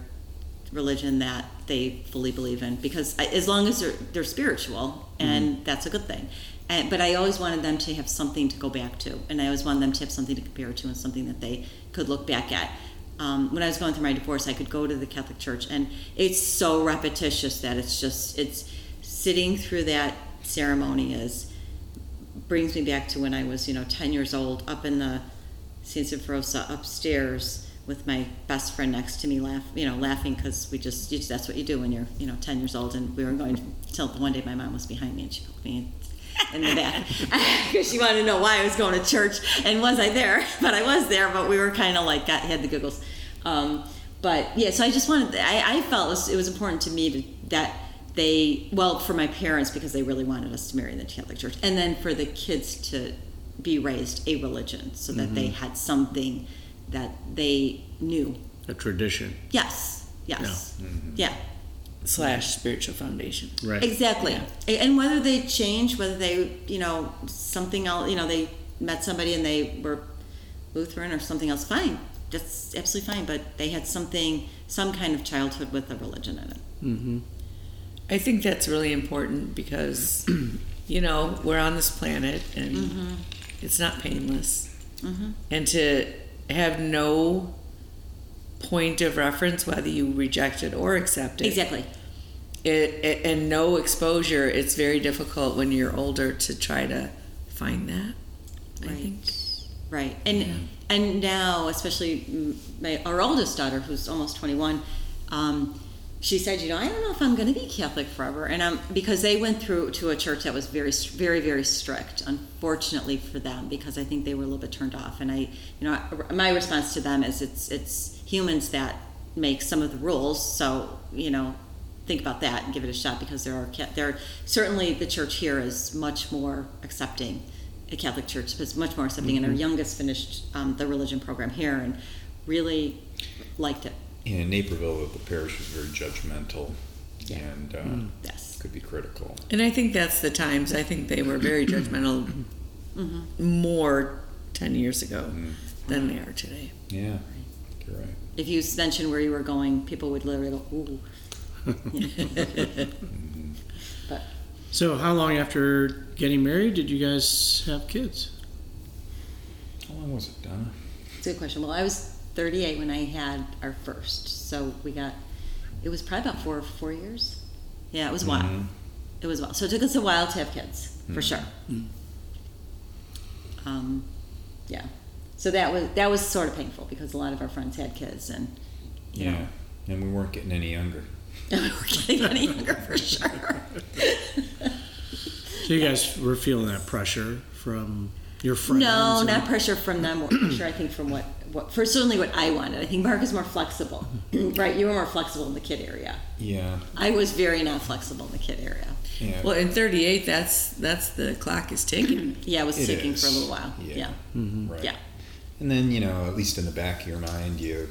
religion that they fully believe in because as long as they're, they're spiritual and that's a good thing. And, but i always wanted them to have something to go back to and i always wanted them to have something to compare to and something that they could look back at. Um, when I was going through my divorce, I could go to the Catholic Church, and it's so repetitious that it's just it's sitting through that ceremony is brings me back to when I was you know ten years old, up in the San Symphorosa upstairs with my best friend next to me, laugh you know laughing because we just, you that's what you do when you're you know ten years old, and we were going till one day my mom was behind me and she poked me in the back because she wanted to know why I was going to church and was I there? But I was there, but we were kind of like got had the giggles. Um, but yeah, so I just wanted. I, I felt it was, it was important to me to, that they well for my parents because they really wanted us to marry in the Catholic Church, and then for the kids to be raised a religion so that they had something that they knew. A tradition. Yes. Yes. Yeah. slash spiritual foundation. Right. Exactly. A- And whether they change, whether they, you know, something else, you know, they met somebody and they were Lutheran or something else, fine. That's absolutely fine. But they had something, some kind of childhood with a religion in it. Mm-hmm. I think that's really important because, you know, we're on this planet and Mm-hmm. It's not painless. And to have no point of reference, whether you reject it or accept it, Exactly. it, it and no exposure, it's very difficult when you're older to try to find that. I Right. think. Right. And and now, especially my our oldest daughter, who's almost twenty one, um, she said, you know, I don't know if I'm going to be Catholic forever, and um, because they went through to a church that was very, very, very strict. Unfortunately for them, because I think they were a little bit turned off. And I, you know, my response to them is, it's it's humans that make some of the rules. So you know, think about that and give it a shot because there are there certainly the church here is much more accepting. A Catholic church is much more accepting, and our youngest finished um, the religion program here and really liked it. In Naperville, the parish was very judgmental Yeah. and uh, Yes. could be critical. And I think that's the times. I think they were very judgmental Mm-hmm. more 10 years ago than they are today. Yeah, you're right. If you mentioned where you were going, people would literally go, "Ooh." but So, how long after getting married did you guys have kids? How long was it, Donna? it's a good question. Well, I was 38 when I had our first, so we got. It was probably about four four years. Yeah, it was a while. Mhm. It was a while. So it took us a while to have kids, for sure. Um, yeah. So that was that was sort of painful because a lot of our friends had kids and you Yeah, know, and we weren't getting any younger. we were getting any younger for sure. So, you guys were feeling that pressure from your friends? No, and- not pressure from them. More pressure, I think, from what, what for certainly what I wanted. I think Mark is more flexible, right? You were more flexible in the kid area. Yeah, I was very not flexible in the kid area. yeah. Well, in 38, that's that's the clock is ticking. Yeah, I was It ticking is. for a little while. Yeah. Yeah, mm-hmm. right. yeah, And then, you know, at least in the back of your mind, you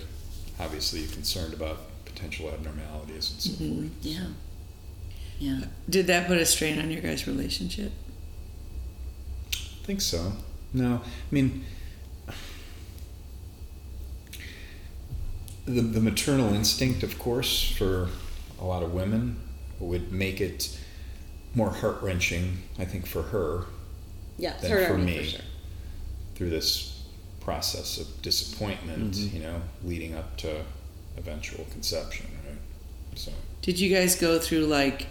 obviously you're concerned about potential abnormalities and so mm-hmm. forth. yeah, yeah. Did that put a strain on your guys' relationship? I think so. No, I mean, the, the maternal instinct, of course, for a lot of women would make it more heart wrenching, I think, for her Yeah, than for me for sure. through this process of disappointment, mm-hmm. you know, leading up to eventual conception, right? So, Did you guys go through like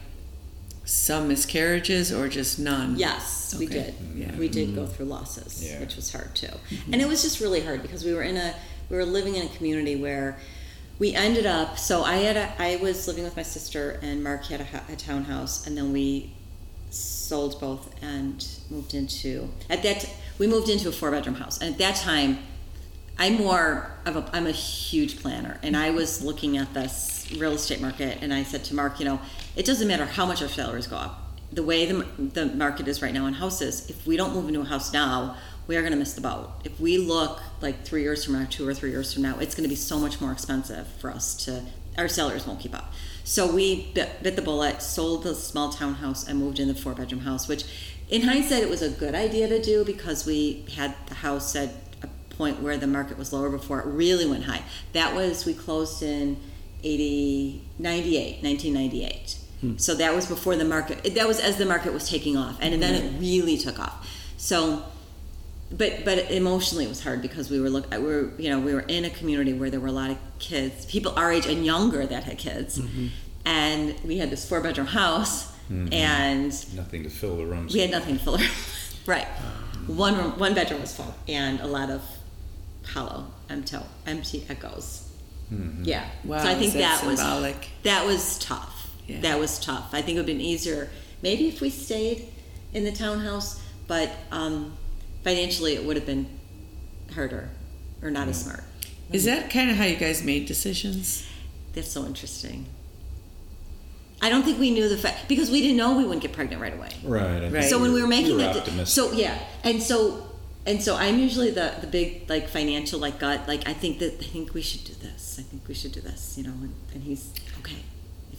some miscarriages or just none? Yes, we did. Yeah. We did go mm-hmm. through losses, Yeah. which was hard too. And it was just really hard because we were in a we were living in a community where we ended up. So I had a I was living with my sister and Mark had a, a townhouse, and then we sold both and moved into at that we moved into a four bedroom house. And at that time, I'm more of a I'm a huge planner, and I was looking at this real estate market, and I said to Mark, you know, it doesn't matter how much our salaries go up. The way the, the market is right now in houses, if we don't move into a house now, we are going to miss the boat. If we look like three years from now, two or three years from now, it's going to be so much more expensive for us to. Our sellers won't keep up. So we bit, bit the bullet, sold the small townhouse, and moved in the four bedroom house, which, in hindsight, it was a good idea to do because we had the house at a point where the market was lower before it really went high. That was, we closed in 80, 98, 1998. Hmm. So that was before the market, that was as the market was taking off. And then it really took off. So but but emotionally it was hard because we were look we were you know we were in a community where there were a lot of kids people our age and younger that had kids. Mm-hmm. And we had this four bedroom house mm-hmm. and Nothing to fill the rooms. we had nothing to fill it right. Um, one room one bedroom was full and a lot of hollow empty empty echoes. Mm-hmm. Yeah. Wow, so i think that that was symbolic? that was tough. Yeah. that was tough. I think it would have been easier maybe if we stayed in the townhouse but um, financially it would have been harder or not as smart Is that kind of how you guys made decisions? that's so interesting i don't think we knew the fact because we didn't know we wouldn't get pregnant right away Right. Right. so when we were making were that, optimistic. so yeah, and so and so I'm usually the the big like financial like gut like I think that I think we should do this. I think we should do this. You know, and, and he's okay.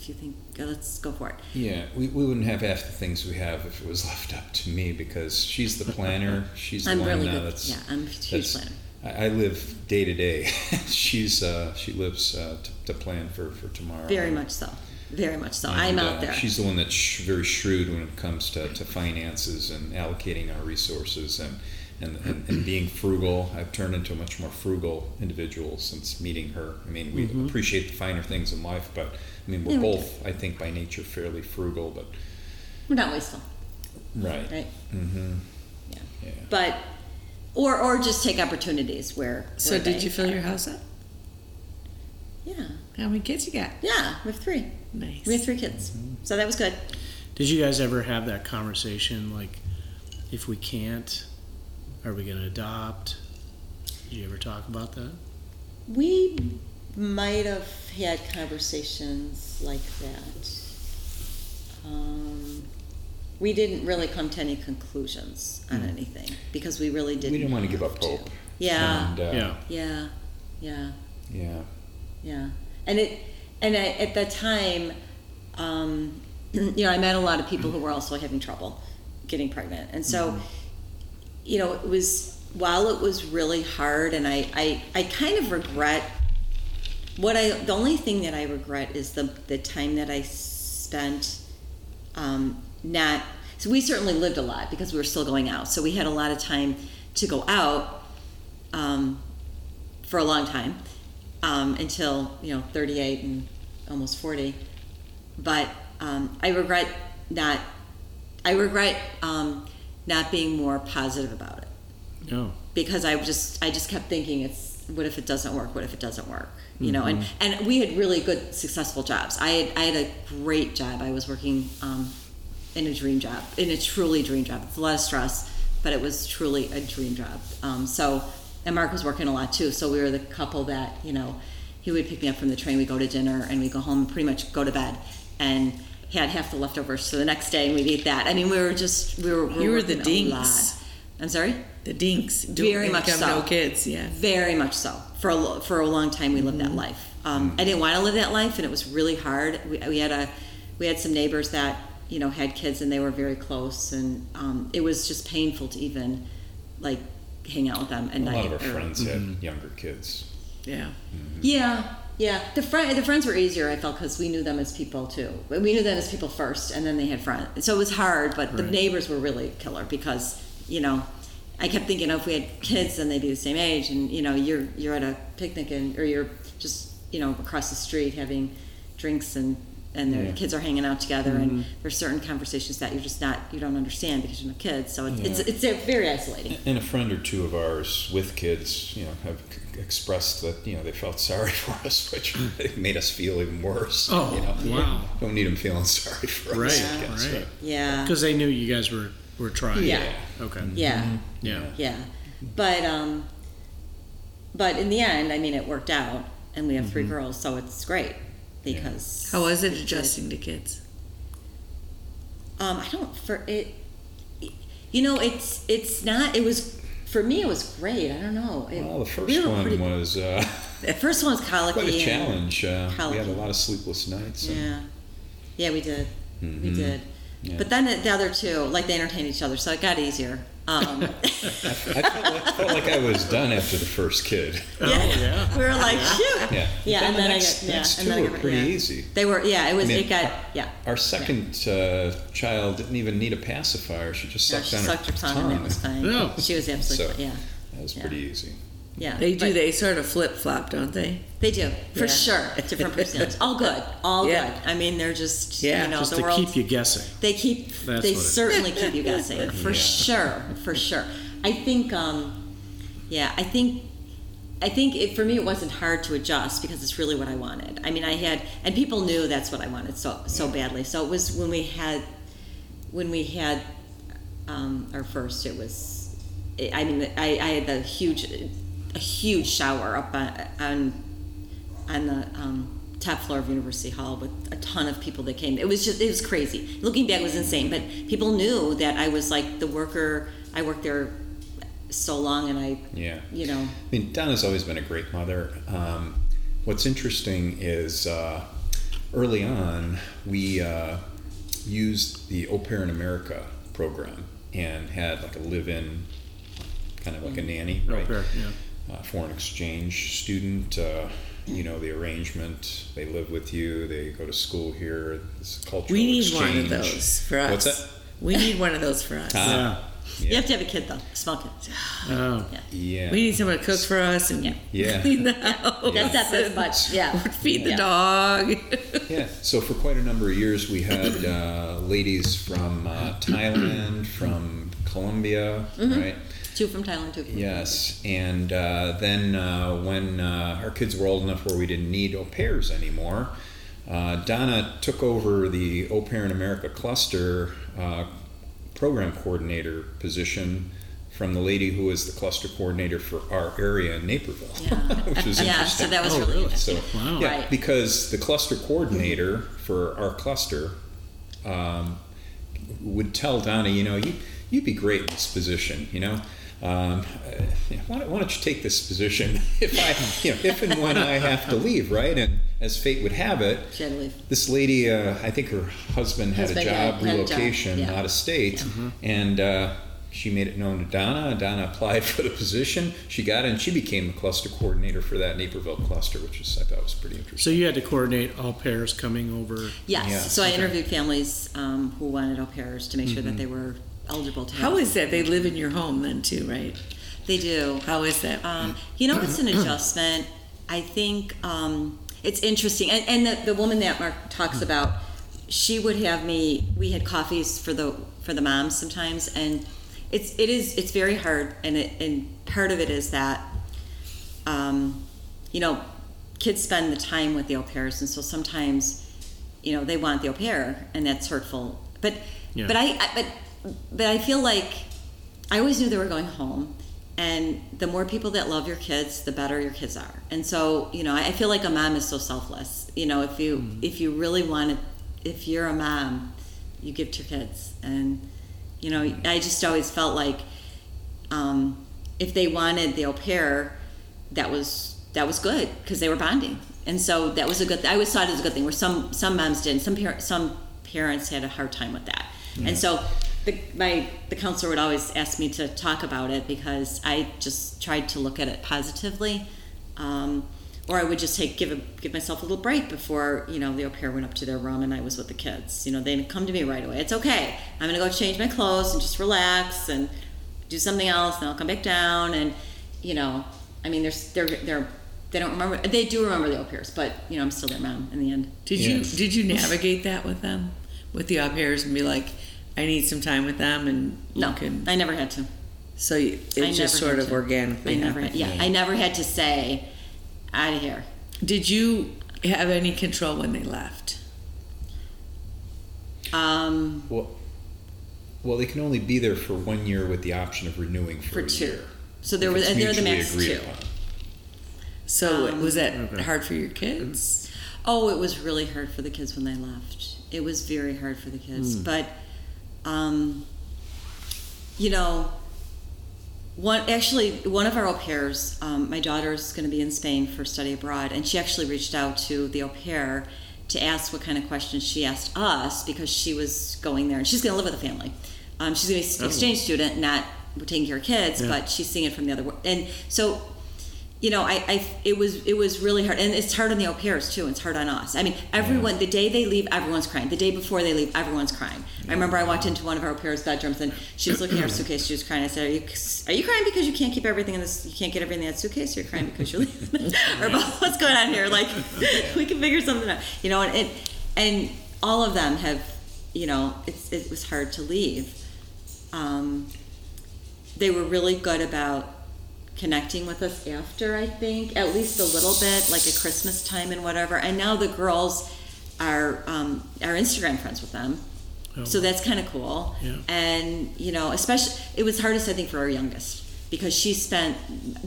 If you think, let's go for it. Yeah, we, we wouldn't have half the things we have if it was left up to me because she's the planner. She's the I'm one really uh, good- that's yeah, I'm a huge planner. I, I live day to day. She's uh, she lives uh, to, to plan for, for tomorrow. Very much so. Very much so. and, I'm uh, out there. She's the one that's sh- very shrewd when it comes to, to finances and allocating our resources and, and, and, and being frugal. I've turned into a much more frugal individual since meeting her. I mean, we mm-hmm. appreciate the finer things in life, but I mean, we're Yeah, we both, I think, by nature fairly frugal, but We're not wasteful, right. right? Mm-hmm. Yeah. Yeah. But or or just take opportunities where. So where did you fill your house up? Yeah. How many kids you got? Yeah. We have three. Nice. We have three kids. Mm-hmm. So that was good. Did you guys ever have that conversation? Like, if we can't, are we going to adopt? Did you ever talk about that? We might have had conversations like that. Um, we didn't really come to any conclusions on anything because we really didn't. we didn't want to give up to. hope. Yeah, And, uh, yeah. yeah, yeah, Yeah. yeah. And it, and I, at that time, um, you know, I met a lot of people who were also having trouble getting pregnant, and so, you know, it was while it was really hard, and I, I, I kind of regret what I the only thing that I regret is the the time that I spent um, not so we certainly lived a lot because we were still going out so we had a lot of time to go out um, for a long time um, until you know 38 and almost 40 but um, I regret not I regret um, not being more positive about it No. because I just I just kept thinking it's what if it doesn't work? What if it doesn't work? You know, and and we had really good successful jobs. I had I had a great job. I was working um, in a dream job, in a truly dream job. It's a lot of stress, but it was truly a dream job. Um, so, and Mark was working a lot too. So we were the couple that you know, he would pick me up from the train. We go to dinner and we go home and pretty much go to bed. And had half the leftovers so the next day and we'd eat that. I mean, we were just we were. we You were the working a dinks. lot. I'm sorry. The dinks. Very much so. No kids. Yeah. Very much so. For a, for a long time, we lived Mm-hmm. that life. Um, I didn't want to live that life, and it was really hard. We, we had a we had some neighbors that you know had kids, and they were very close, and um, it was just painful to even like hang out with them at A night. lot of our or- friends had younger kids. Yeah. Yeah, yeah. The friend, the friends were easier. I felt because we knew them as people too. We knew them as people first, and then they had friends. So it was hard, but the neighbors were really killer because you know, I kept thinking, oh, if we had kids, then they'd be the same age, and you know, you're you're at a picnic and or you're just you know across the street having drinks and. And their Yeah. kids are hanging out together, and mm-hmm. there's certain conversations that you're just not, you don't understand because you don't have kids. So it's, it's, Yeah. it's very isolating. And a friend or two of ours with kids, you know, have expressed that you know they felt sorry for us, which made us feel even worse. Oh, you know? wow. Don't need them feeling sorry for Right, us. I guess, right. Yeah. Because they knew you guys were, were trying. Yeah. Okay. Mm-hmm. Yeah. Yeah. Yeah, but um, but in the end, I mean, it worked out, and we have three mm-hmm. girls, so it's great because How was it adjusting to kids? Um, I don't for it. You know, it's it's not. It was for me. It was great. I don't know. It, Well, the first we one pretty- was uh, The first one was colicky. quite a challenge. Uh, we had a lot of sleepless nights. and- Yeah, yeah, we did. We Mhm. did. Yeah. But then the, the other two, like they entertained each other, so it got easier. Um, I felt like, felt like I was done after the first kid. Oh, yeah. we were like, shoot. Yeah. Yeah, Then and the then next, I got yeah, next and two then I were got, pretty yeah. easy. They were yeah. It was I mean, it got our- yeah. Our second uh, child didn't even need a pacifier. She just No, sucked she on sucked her tongue, and it was fine. No. She was absolutely So yeah, that was Yeah. pretty easy. Yeah. They do. They sort of flip flop, don't they? They do for Yeah. sure. Different personalities. All good. All Yeah. good. I mean, they're just Yeah. you know Just the to world. keep you guessing. They keep. That's they what it is. certainly keep you guessing for Yeah. sure. For sure. I think. um Yeah, I think. I think it, for me it wasn't hard to adjust because it's really what I wanted. I mean, I had, and people knew that's what I wanted so so badly. So it was when we had, when we had um, our first. It was, I mean, I, I had the huge, a huge shower up on on, on the um, top floor of University Hall with a ton of people that came. It was just, it was crazy. Looking back, it was insane. But people knew that I was like the worker. I worked there so long, and I, Yeah. you know, I mean, Donna's always been a great mother. Um, what's interesting is uh, early on, we uh, used the Au Pair in America program and had like a live in, kind of like a nanny, Au right? pair, yeah. Uh, foreign exchange student. Uh, you know the arrangement. They live with you. They go to school here. It's a cultural We need exchange. one of those for us. What's that? We need one of those for us. Ah, you have to have a kid though, small kid. Oh. Yeah. yeah. We need someone to cook for us and Yeah. Yeah. clean the house. That's not as much. Yeah. Feed the dog. Yeah, so for quite a number of years, we had uh, ladies from uh, Thailand, from Colombia, Mm-hmm. right? Two from Thailand, two from Yes, and uh, then uh, when uh, our kids were old enough where we didn't need au pairs anymore, uh, Donna took over the Au Pair in America cluster uh, program coordinator position from the lady who was the cluster coordinator for our area in Naperville, Yeah. which was Yeah, interesting. so that was Oh, really really? interesting. So, Wow. yeah, Right. because the cluster coordinator for our cluster um, would tell Donna, you know, you you'd be great in this position, you know. Um, uh, why, don't, why don't you take this position if I, you know, if and when I have to leave, right? And as fate would have it, She had to leave. this lady, uh, I think her husband had Husband a had- job had a job, relocation yeah. out of state, and uh, she made it known to Donna. Donna applied for the position. She got it, and she became the cluster coordinator for that Naperville cluster, which is I thought was pretty interesting. So you had to coordinate au pairs coming over. Yes. Yeah, So I interviewed families um, who wanted au pairs to make sure that they were eligible to. How have is that? They live in your home then too, right? They do. How is that? Um, you know, it's an adjustment. I think um, it's interesting, and, and the, the woman that Mark talks about, she would have me. We had coffees for the for the moms sometimes, and it's it is it's very hard, and it, and part of it is that, um, you know, kids spend the time with the au pairs, and so sometimes, you know, they want the au pair, and that's hurtful. But Yeah. but I, I but but I feel like I always knew they were going home. And the more people that love your kids, the better your kids are. And so, you know, I I feel like a mom is so selfless. You know, if you if you really want to, if you're a mom, you give to your kids. And you know, I just always felt like um, if they wanted the au pair, that was that was good because they were bonding. And so that was a good. I always thought it was a good thing. Where some some moms didn't. Some par- some parents had a hard time with that. And so the, my the counselor would always ask me to talk about it because I just tried to look at it positively, um, or I would just take give a, give myself a little break before you know the au pair went up to their room and I was with the kids. You know they'd come to me right away. It's okay. I'm gonna go change my clothes and just relax and do something else, and I'll come back down. And you know, I mean, they're they're they're they don't remember. They do remember the au pairs, but you know, I'm still their mom in the end. Did Yeah. you did you navigate that with them, with the au pairs, and be like, I need some time with them, and you No, can. I never had to. So you, I it just never sort had of to. organically I never, happened. yeah, I never had to say, out of here. Did you have any control when they left? Um, Well, well, they can only be there for one year with the option of renewing for, for a two. year. So there was, and they're the mutually max two. upon. So Um, was that Okay. hard for your kids? Oh, it was really hard for the kids when they left. It was very hard for the kids. But, um, you know, one actually one of our au pairs, um, my daughter's going to be in Spain for study abroad, and she actually reached out to the au pair to ask what kind of questions she asked us because she was going there and she's going to live with a family. Um, she's going to be an Oh. exchange student, not taking care of kids, Yeah. but she's seeing it from the other. World and so, you know, I, I it was it was really hard, and it's hard on the au pairs too. It's hard on us. I mean, everyone the day they leave, everyone's crying. The day before they leave, everyone's crying. I remember I walked into one of our au pairs' bedrooms, and she was looking at her suitcase. She was crying. I said, "Are you are you crying because you can't keep everything in this? You can't get everything in that suitcase? You're crying because you're leaving? or what's going on here? Like, we can figure something out. You know, and it, and all of them have, you know, it's it was hard to leave. Um, they were really good about connecting with us after i think at least a little bit like at christmas time and whatever. And now the girls are um, are instagram friends with them. Oh. so that's kind of cool. Yeah. and you know especially it was hardest i think for our youngest because she spent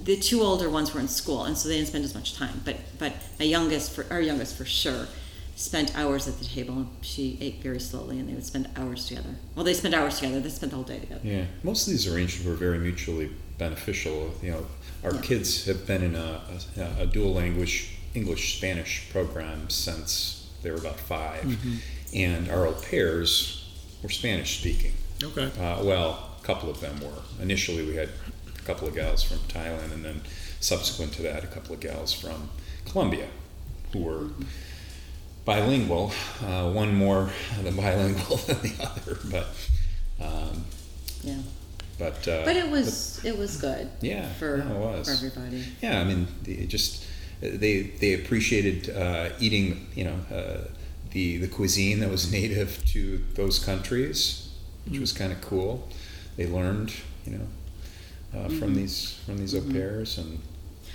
the two older ones were in school and so they didn't spend as much time. But but my youngest for our youngest for sure spent hours at the table. And she ate very slowly and they would spend hours together. Well they spent hours together. They spent the whole day together. Yeah, most of these arrangements were very mutually beneficial. You know, our Yeah. kids have been in a, a, a dual language English Spanish program since they were about 5 Mm-hmm. and our au pairs were Spanish speaking. Okay. Uh, well, a couple of them were. Initially, we had a couple of gals from Thailand, and then subsequent to that, a couple of gals from Colombia who were bilingual. Uh, one more than bilingual than the other, but. Um, yeah but uh, But it was it was good. Yeah, For, no, it was. for everybody. yeah, I mean, they just they they appreciated uh, eating, you know, uh, the the cuisine that was native to those countries, which was kind of cool. They learned, you know, uh, from these from these au pairs, and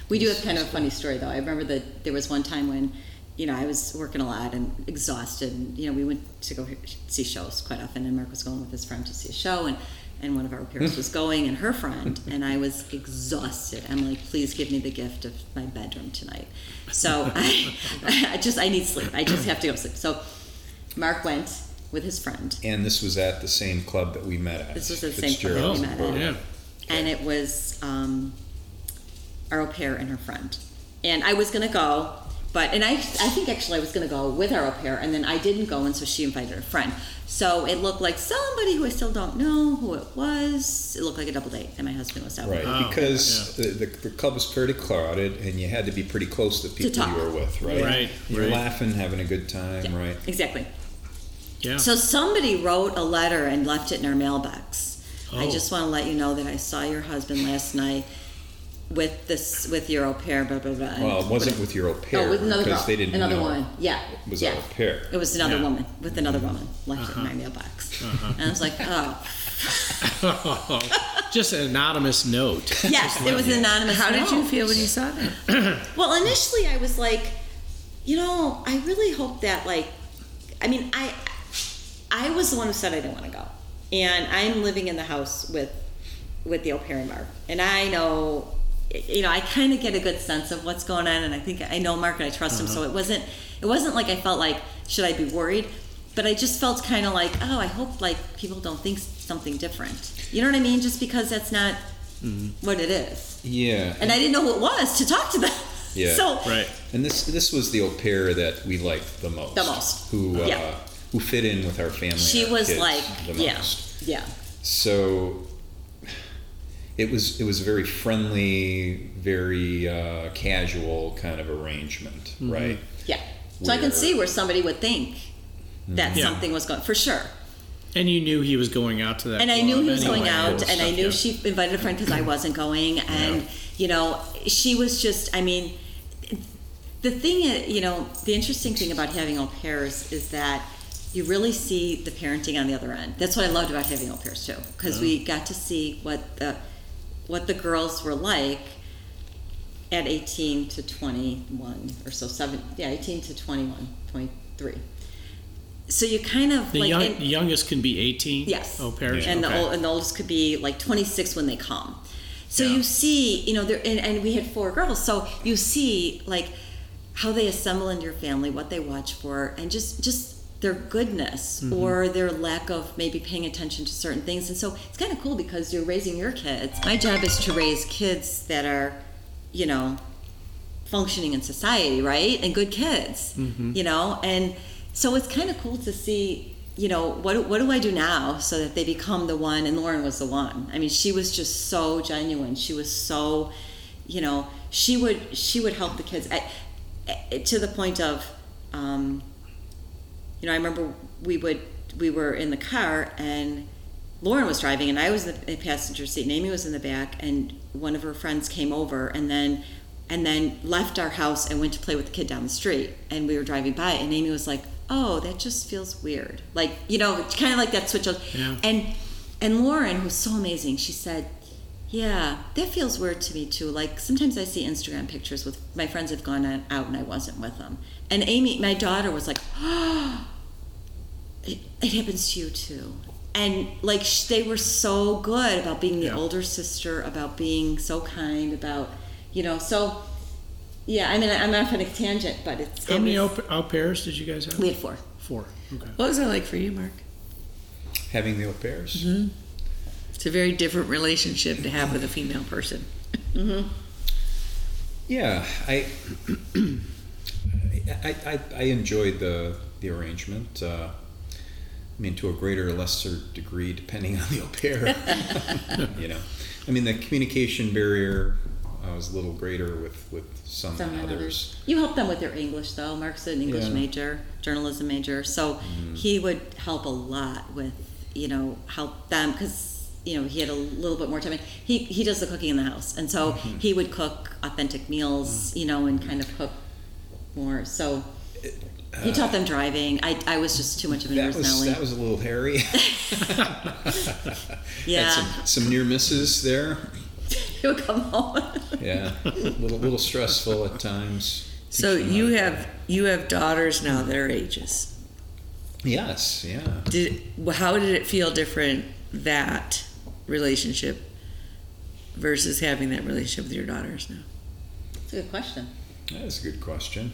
We do have kind of a funny story though. I remember that there was one time when, you know, I was working a lot and exhausted, and you know, we went to go see shows quite often, and Mark was going with his friend to see a show, and and one of our peers was going, and her friend, and I was exhausted. I'm like, please give me the gift of my bedroom tonight. So I, I just I need sleep. I just have to go sleep. So Mark went with his friend, and this was at the same club that we met at. This was the same club that we Fitzgerald's. met Oh, at. yeah. and it was um, our au pair and her friend. And I was gonna go, but and I I think actually I was gonna go with our au pair, and then I didn't go, and so she invited a friend. So it looked like somebody who I still don't know who it was. It looked like a double date, and my husband was out. Right, Oh, because the, the, the club was pretty crowded, and you had to be pretty close to the people talk. you were with, right? Right, You're right. laughing, having a good time, Yeah, right? Exactly. Yeah. So somebody wrote a letter and left it in our mailbox. I Oh. just want to let you know that I saw your husband last night with this with your au pair. Blah blah blah. Well, it wasn't with your au pair Oh, with another because girl. they didn't another know woman. Yeah. it was yeah. our au pair. It was another Yeah. woman with another woman left Uh-huh. it in my mailbox. And I was like, oh, Just an anonymous note. yes, it was an anonymous. How did you feel when you saw that? Well, initially I was like, you know, I really hope that like, I mean, I, I was the one who said I didn't want to go, and I'm living in the house with, with the au pair and Mark, and I know, you know, I kind of get a good sense of what's going on, and I think I know Mark and I trust him, so it wasn't, it wasn't like I felt like should I be worried, but I just felt kind of like, oh, I hope like people don't think something different. You know what I mean? Just because that's not what it is Yeah, and I didn't know who it was to talk to them. Yeah. So Right. and this this was the au pair that we liked the most. The most. Who uh, Yeah. who fit in with our family. she our was kids like, the yeah, most. yeah, So it was it was a very friendly, very uh, casual kind of arrangement, mm-hmm. right? yeah. So I can see where somebody would think that mm-hmm. Yeah. something was going for sure. And you knew he was going out to that. And I knew he was going out, and I knew Yeah. she invited a friend because I wasn't going, and you know, she was just. I mean, the thing, uh, you know, the interesting thing about having au pairs is that you really see the parenting on the other end. That's what I loved about having au pairs too, because we got to see what the what the girls were like at 18 to 21 or so seven yeah 18 to 21 23 so you kind of The like young, youngest can be 18. Yes. Oh, Au pairs. and okay. the old, and the oldest could be like 26 when they come. So Yeah. you see, you know, there and, and we had four girls, so you see like how they assemble in your family, what they watch for, and just just their goodness Mm-hmm. or their lack of maybe paying attention to certain things. And so it's kind of cool because you're raising your kids. My job is to raise kids that are, you know, functioning in society, right? And good kids, Mm-hmm. you know? And so it's kind of cool to see, you know, what what do I do now so that they become the one? And Lauren was the one. I mean, she was just so genuine. She was so, you know, she would she would help the kids to the point of, um, you know, I remember we would we were in the car and Lauren was driving and I was in the passenger seat and Amy was in the back and one of her friends came over and then and then left our house and went to play with the kid down the street and we were driving by and Amy was like, "Oh, that just feels weird." Like, you know, kind of like that switch of Yeah. and and Lauren who's so amazing, she said, "Yeah, that feels weird to me too. Like sometimes I see Instagram pictures with my friends have gone out and I wasn't with them." And Amy, my daughter was like, "Oh, it, it happens to you too and like sh- they were so good about being the Yeah. older sister about being so kind about you know so yeah i mean I- i'm not on a tangent but it's How it many was- au, au pairs did you guys have? we had four Four. Okay. What was that like for you, Mark? Having the au pairs. It's a very different relationship to have with a female person. Yeah, I, I, I, I enjoyed the the arrangement. Uh, I mean, to a greater or lesser degree, depending on the au pair. you know, I mean, the communication barrier uh, was a little greater with with some, some others. others you helped them with their english though mark's an english Yeah. Major journalism major so he would help a lot with you know help them because you know he had a little bit more time he he does the cooking in the house and so Mm-hmm. he would cook authentic meals you know and kind of cook more so he taught them driving. I, I was just too much of a That nervous was Nelly. that was a little hairy. Yeah. Had some, some near misses there. he would come home. Yeah, a little little stressful at times. So you how to- have you have daughters now their ages. Yes, yeah. Did how did it feel different that relationship versus having that relationship with your daughters now? That's a good question. That is a good question.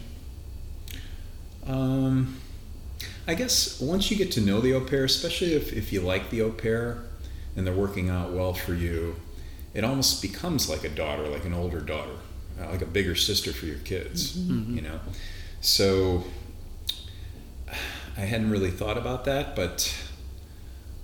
Um, I guess once you get to know the au pair, especially if, if you like the au pair and they're working out well for you, it almost becomes like a daughter, like an older daughter, uh, like a bigger sister for your kids, you know? So I hadn't really thought about that, but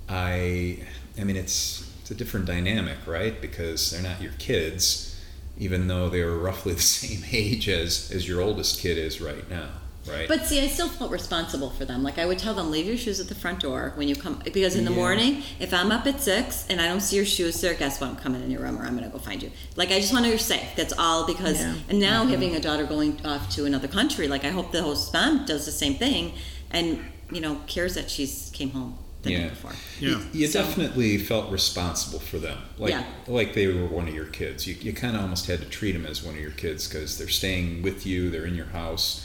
I, I mean, it's, it's a different dynamic, right? Because they're not your kids, even though they were roughly the same age as, as your oldest kid is right now, right? But see, I still felt responsible for them. Like I would tell them, leave your shoes at the front door when you come, because in the Yeah. morning, if I'm up at six and I don't see your shoes there, guess what? I'm coming in your room or I'm gonna go find you. Like I just want to know you're safe. That's all. Because Yeah. and now mm-hmm. having a daughter going off to another country, like I hope the host mom does the same thing, and you know cares that she's came home the Yeah. night before. Yeah. You, you So- definitely felt responsible for them, like Yeah. like they were one of your kids. You, you kind of almost had to treat them as one of your kids because they're staying with you, they're in your house.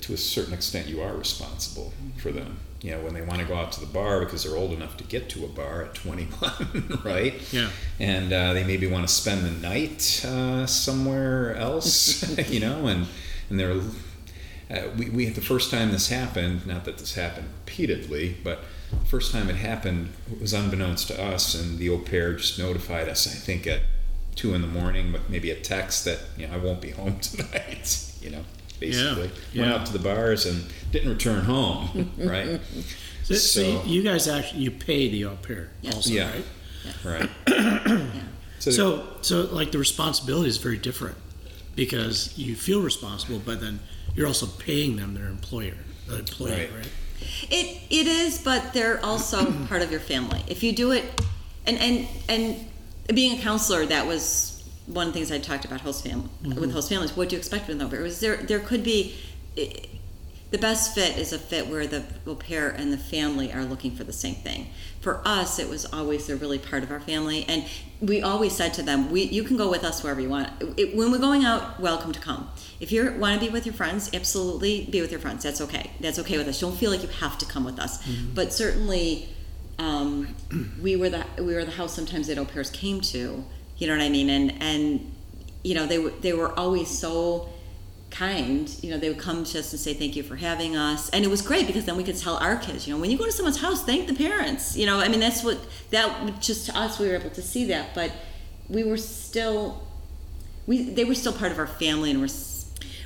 To a certain extent, you are responsible for them. You know, when they want to go out to the bar because they're old enough to get to a bar at 21, right? Yeah. And uh, they maybe want to spend the night uh, somewhere else, you know, and and they're uh, we, we the first time this happened, not that this happened repeatedly, but the first time it happened it was unbeknownst to us, and the au pair just notified us. I think at two in the morning, with maybe a text that you know I won't be home tonight. You know, basically Yeah, went yeah. out to the bars and didn't return home. right? So, so So- you guys actually you pay the au pair Yeah. also, Yeah. right? Right. So so like the responsibility is very different because you feel responsible, but then you're also paying them their employer, the employee, Right. right? It it is, but they're also part of your family. If you do it, and and and being a counselor, that was one of the things I talked about host fam with host families. What do you expect with an au pair? It was there there could be. the best fit is a fit where the au pair and the family are looking for the same thing. For us, it was always they're really part of our family, and we always said to them, "We you can go with us wherever you want. It, when we're going out, welcome to come. If you want to be with your friends, absolutely be with your friends. That's okay. That's okay with us. Don't feel like you have to come with us. But certainly, um, we were the we were the house sometimes that au pairs came to. You know what I mean? And and you know they were they were always so kind. You know they would come to us and say thank you for having us, and it was great because then we could tell our kids. You know when you go to someone's house, thank the parents. You know I mean that's what that just to us we were able to see that, but we were still we they were still part of our family and we're.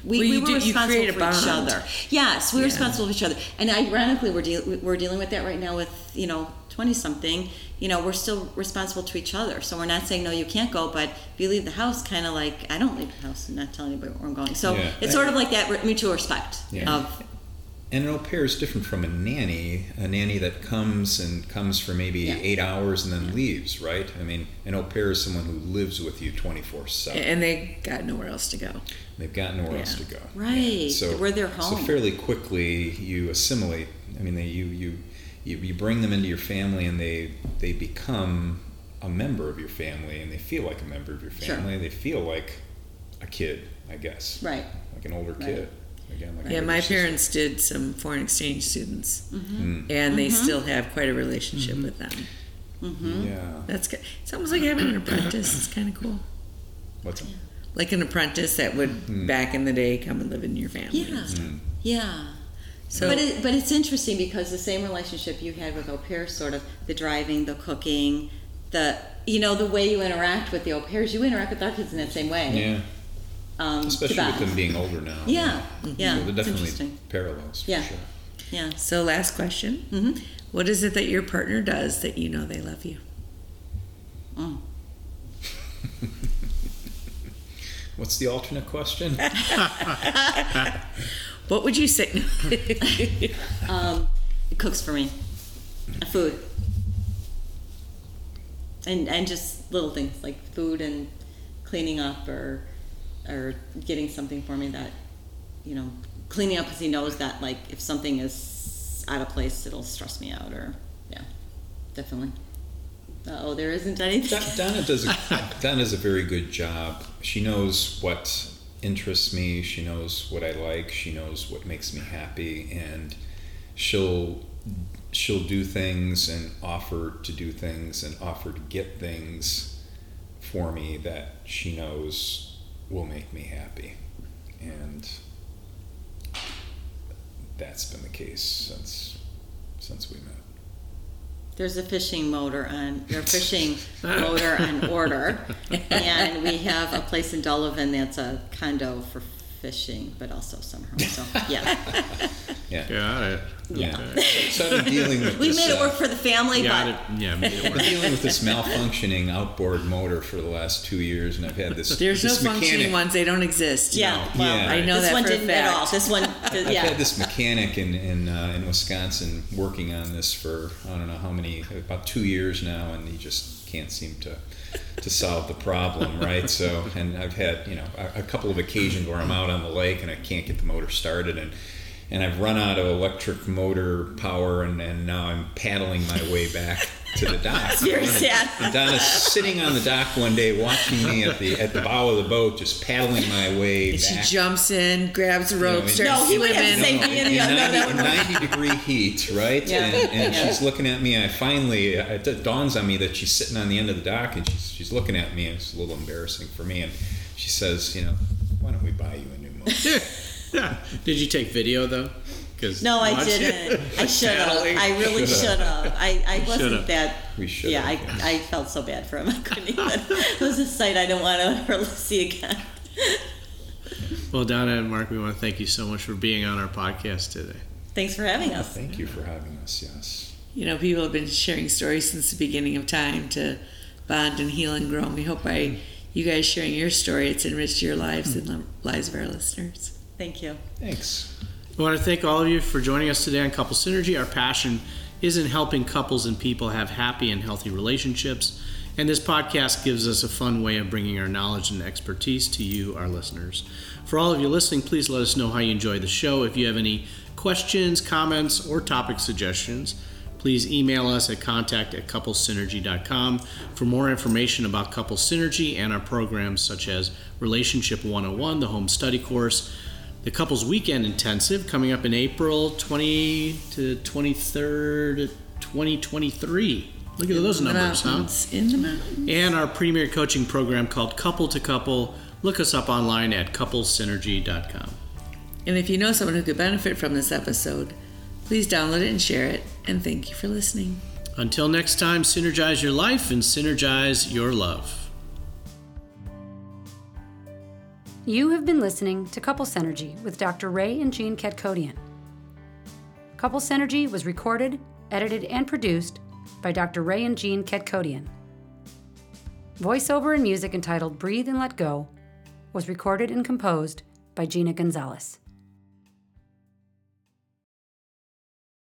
We, Well, we were do- responsible for each other. Yes, we were Yeah. responsible for each other. And ironically, we're, deal- we're dealing with that right now with, you know, 20 something. You know, we're still responsible to each other. So we're not saying, no, you can't go, but if you leave the house, kind of like, I don't leave the house and not telling anybody where I'm going. So Yeah. it's sort of like that mutual respect Yeah. of, And an au pair is different from a nanny, a nanny that comes and comes for maybe Yeah. eight hours and then leaves, right? I mean, an au pair is someone who lives with you 24 7. And they got nowhere else to go. They've got nowhere else to go. Right. So We're their So fairly quickly you assimilate. I mean, they, you, you you you bring them into your family and they they become a member of your family and they feel like a member of your Sure. family. They feel like a kid, I guess. right. Like an older Right. kid. Again, like Yeah, my sister. parents did some foreign exchange students, Mm. and they still have quite a relationship with them. Mm-hmm. Yeah. That's good. It's almost like having an apprentice. It's kind of cool. What's that? Like an apprentice that would Mm. back in the day come and live in your family. Yeah. Mm. Yeah. So, but it, but it's interesting because the same relationship you had with au pairs, sort of the driving, the cooking, the you know the way you interact with the au pairs, you interact with our kids in that same way. Yeah. Um, Especially with them being older now. Yeah, yeah, So they're it's definitely interesting. parallels for Yeah. sure. Yeah. so last question: hmm What is it that your partner does that you know they love you? Mm. What's the alternate question? What would you say? Um, it cooks for me. Food. And and just little things like food and cleaning up or or getting something for me that you know cleaning up because he knows that like if something is out of place it'll stress me out or yeah definitely. Oh, there isn't anything. Don- Donna does a, Donna does a very good job. She knows what interests me. She knows what I like. She knows what makes me happy, and she'll she'll do things and offer to do things and offer to get things for me that she knows will make me happy, and that's been the case since since we met. There's a fishing motor on, or fishing motor on order, and we have a place in Delavan that's a condo for fishing, but also summer home. So yeah, Yeah, Got it. yeah. Okay. So dealing with we this, made it uh, work for the family, Got but it. Yeah, made it work. been dealing with this malfunctioning outboard motor for the last two years, and I've had this. There's no this functioning ones; they don't exist. yeah, well, Yeah. I know this that one for a didn't at all. fact. This one, did- I've yeah. had this mechanic in in, uh, in Wisconsin working on this for I don't know how many about two years now, and he just can't seem to to solve the problem, right? So, and I've had you know a, a couple of occasions where I'm out on the lake and I can't get the motor started, and and I've run out of electric motor power, and, and now I'm paddling my way back to the dock. Very sad. And Donna's sitting on the dock one day, watching me at the at the bow of the boat, just paddling my way And she jumps in, grabs a rope, No, starts No, he would have swimming. saved me in in, the no, 90, that would 90 degree heat, right? Yeah. And, and Yeah. she's looking at me. And I finally, uh, it dawns on me that she's sitting on the end of the dock and she's, she's looking at me, and it's a little embarrassing for me. And she says, You know, why don't we buy you a new motor? Did you take video though? Because No, I didn't. I should have. Paddling. I really should have. I, I wasn't should've. that. We should Yeah, I, have, I felt so bad for him. I couldn't even. It was a sight I don't want to ever see again. Well, Donna and Mark, we want to thank you so much for being on our podcast today. Thanks for having us. Thank you for having us, yes. You know, people have been sharing stories since the beginning of time to bond and heal and grow. And we hope by hmm. you guys sharing your story, it's enriched your lives and the lives of our listeners. Thank you. Thanks. I want to thank all of you for joining us today on Couple Synergy. Our passion is in helping couples and people have happy and healthy relationships. And this podcast gives us a fun way of bringing our knowledge and expertise to you, our listeners. For all of you listening, please let us know how you enjoy the show. If you have any questions, comments, or topic suggestions, please email us at contact at couplesynergy.com for more information about Couple Synergy and our programs such as Relationship 101, the home study course, the Couples Weekend Intensive coming up in April 20 to 23rd, 2023. Look at those In the numbers, huh? In the mountains. And our premier coaching program called Couple to Couple. Look us up online at couplesynergy.com. And if you know someone who could benefit from this episode, please download it and share it. And thank you for listening. Until next time, synergize your life and synergize your love. You have been listening to Couple Synergy with Dr. Ray and Jean Kadkhodaian. Couple Synergy was recorded, edited, and produced by Dr. Ray and Jean Kadkhodaian. Voiceover and music entitled Breathe and Let Go was recorded and composed by Gina Gonzalez.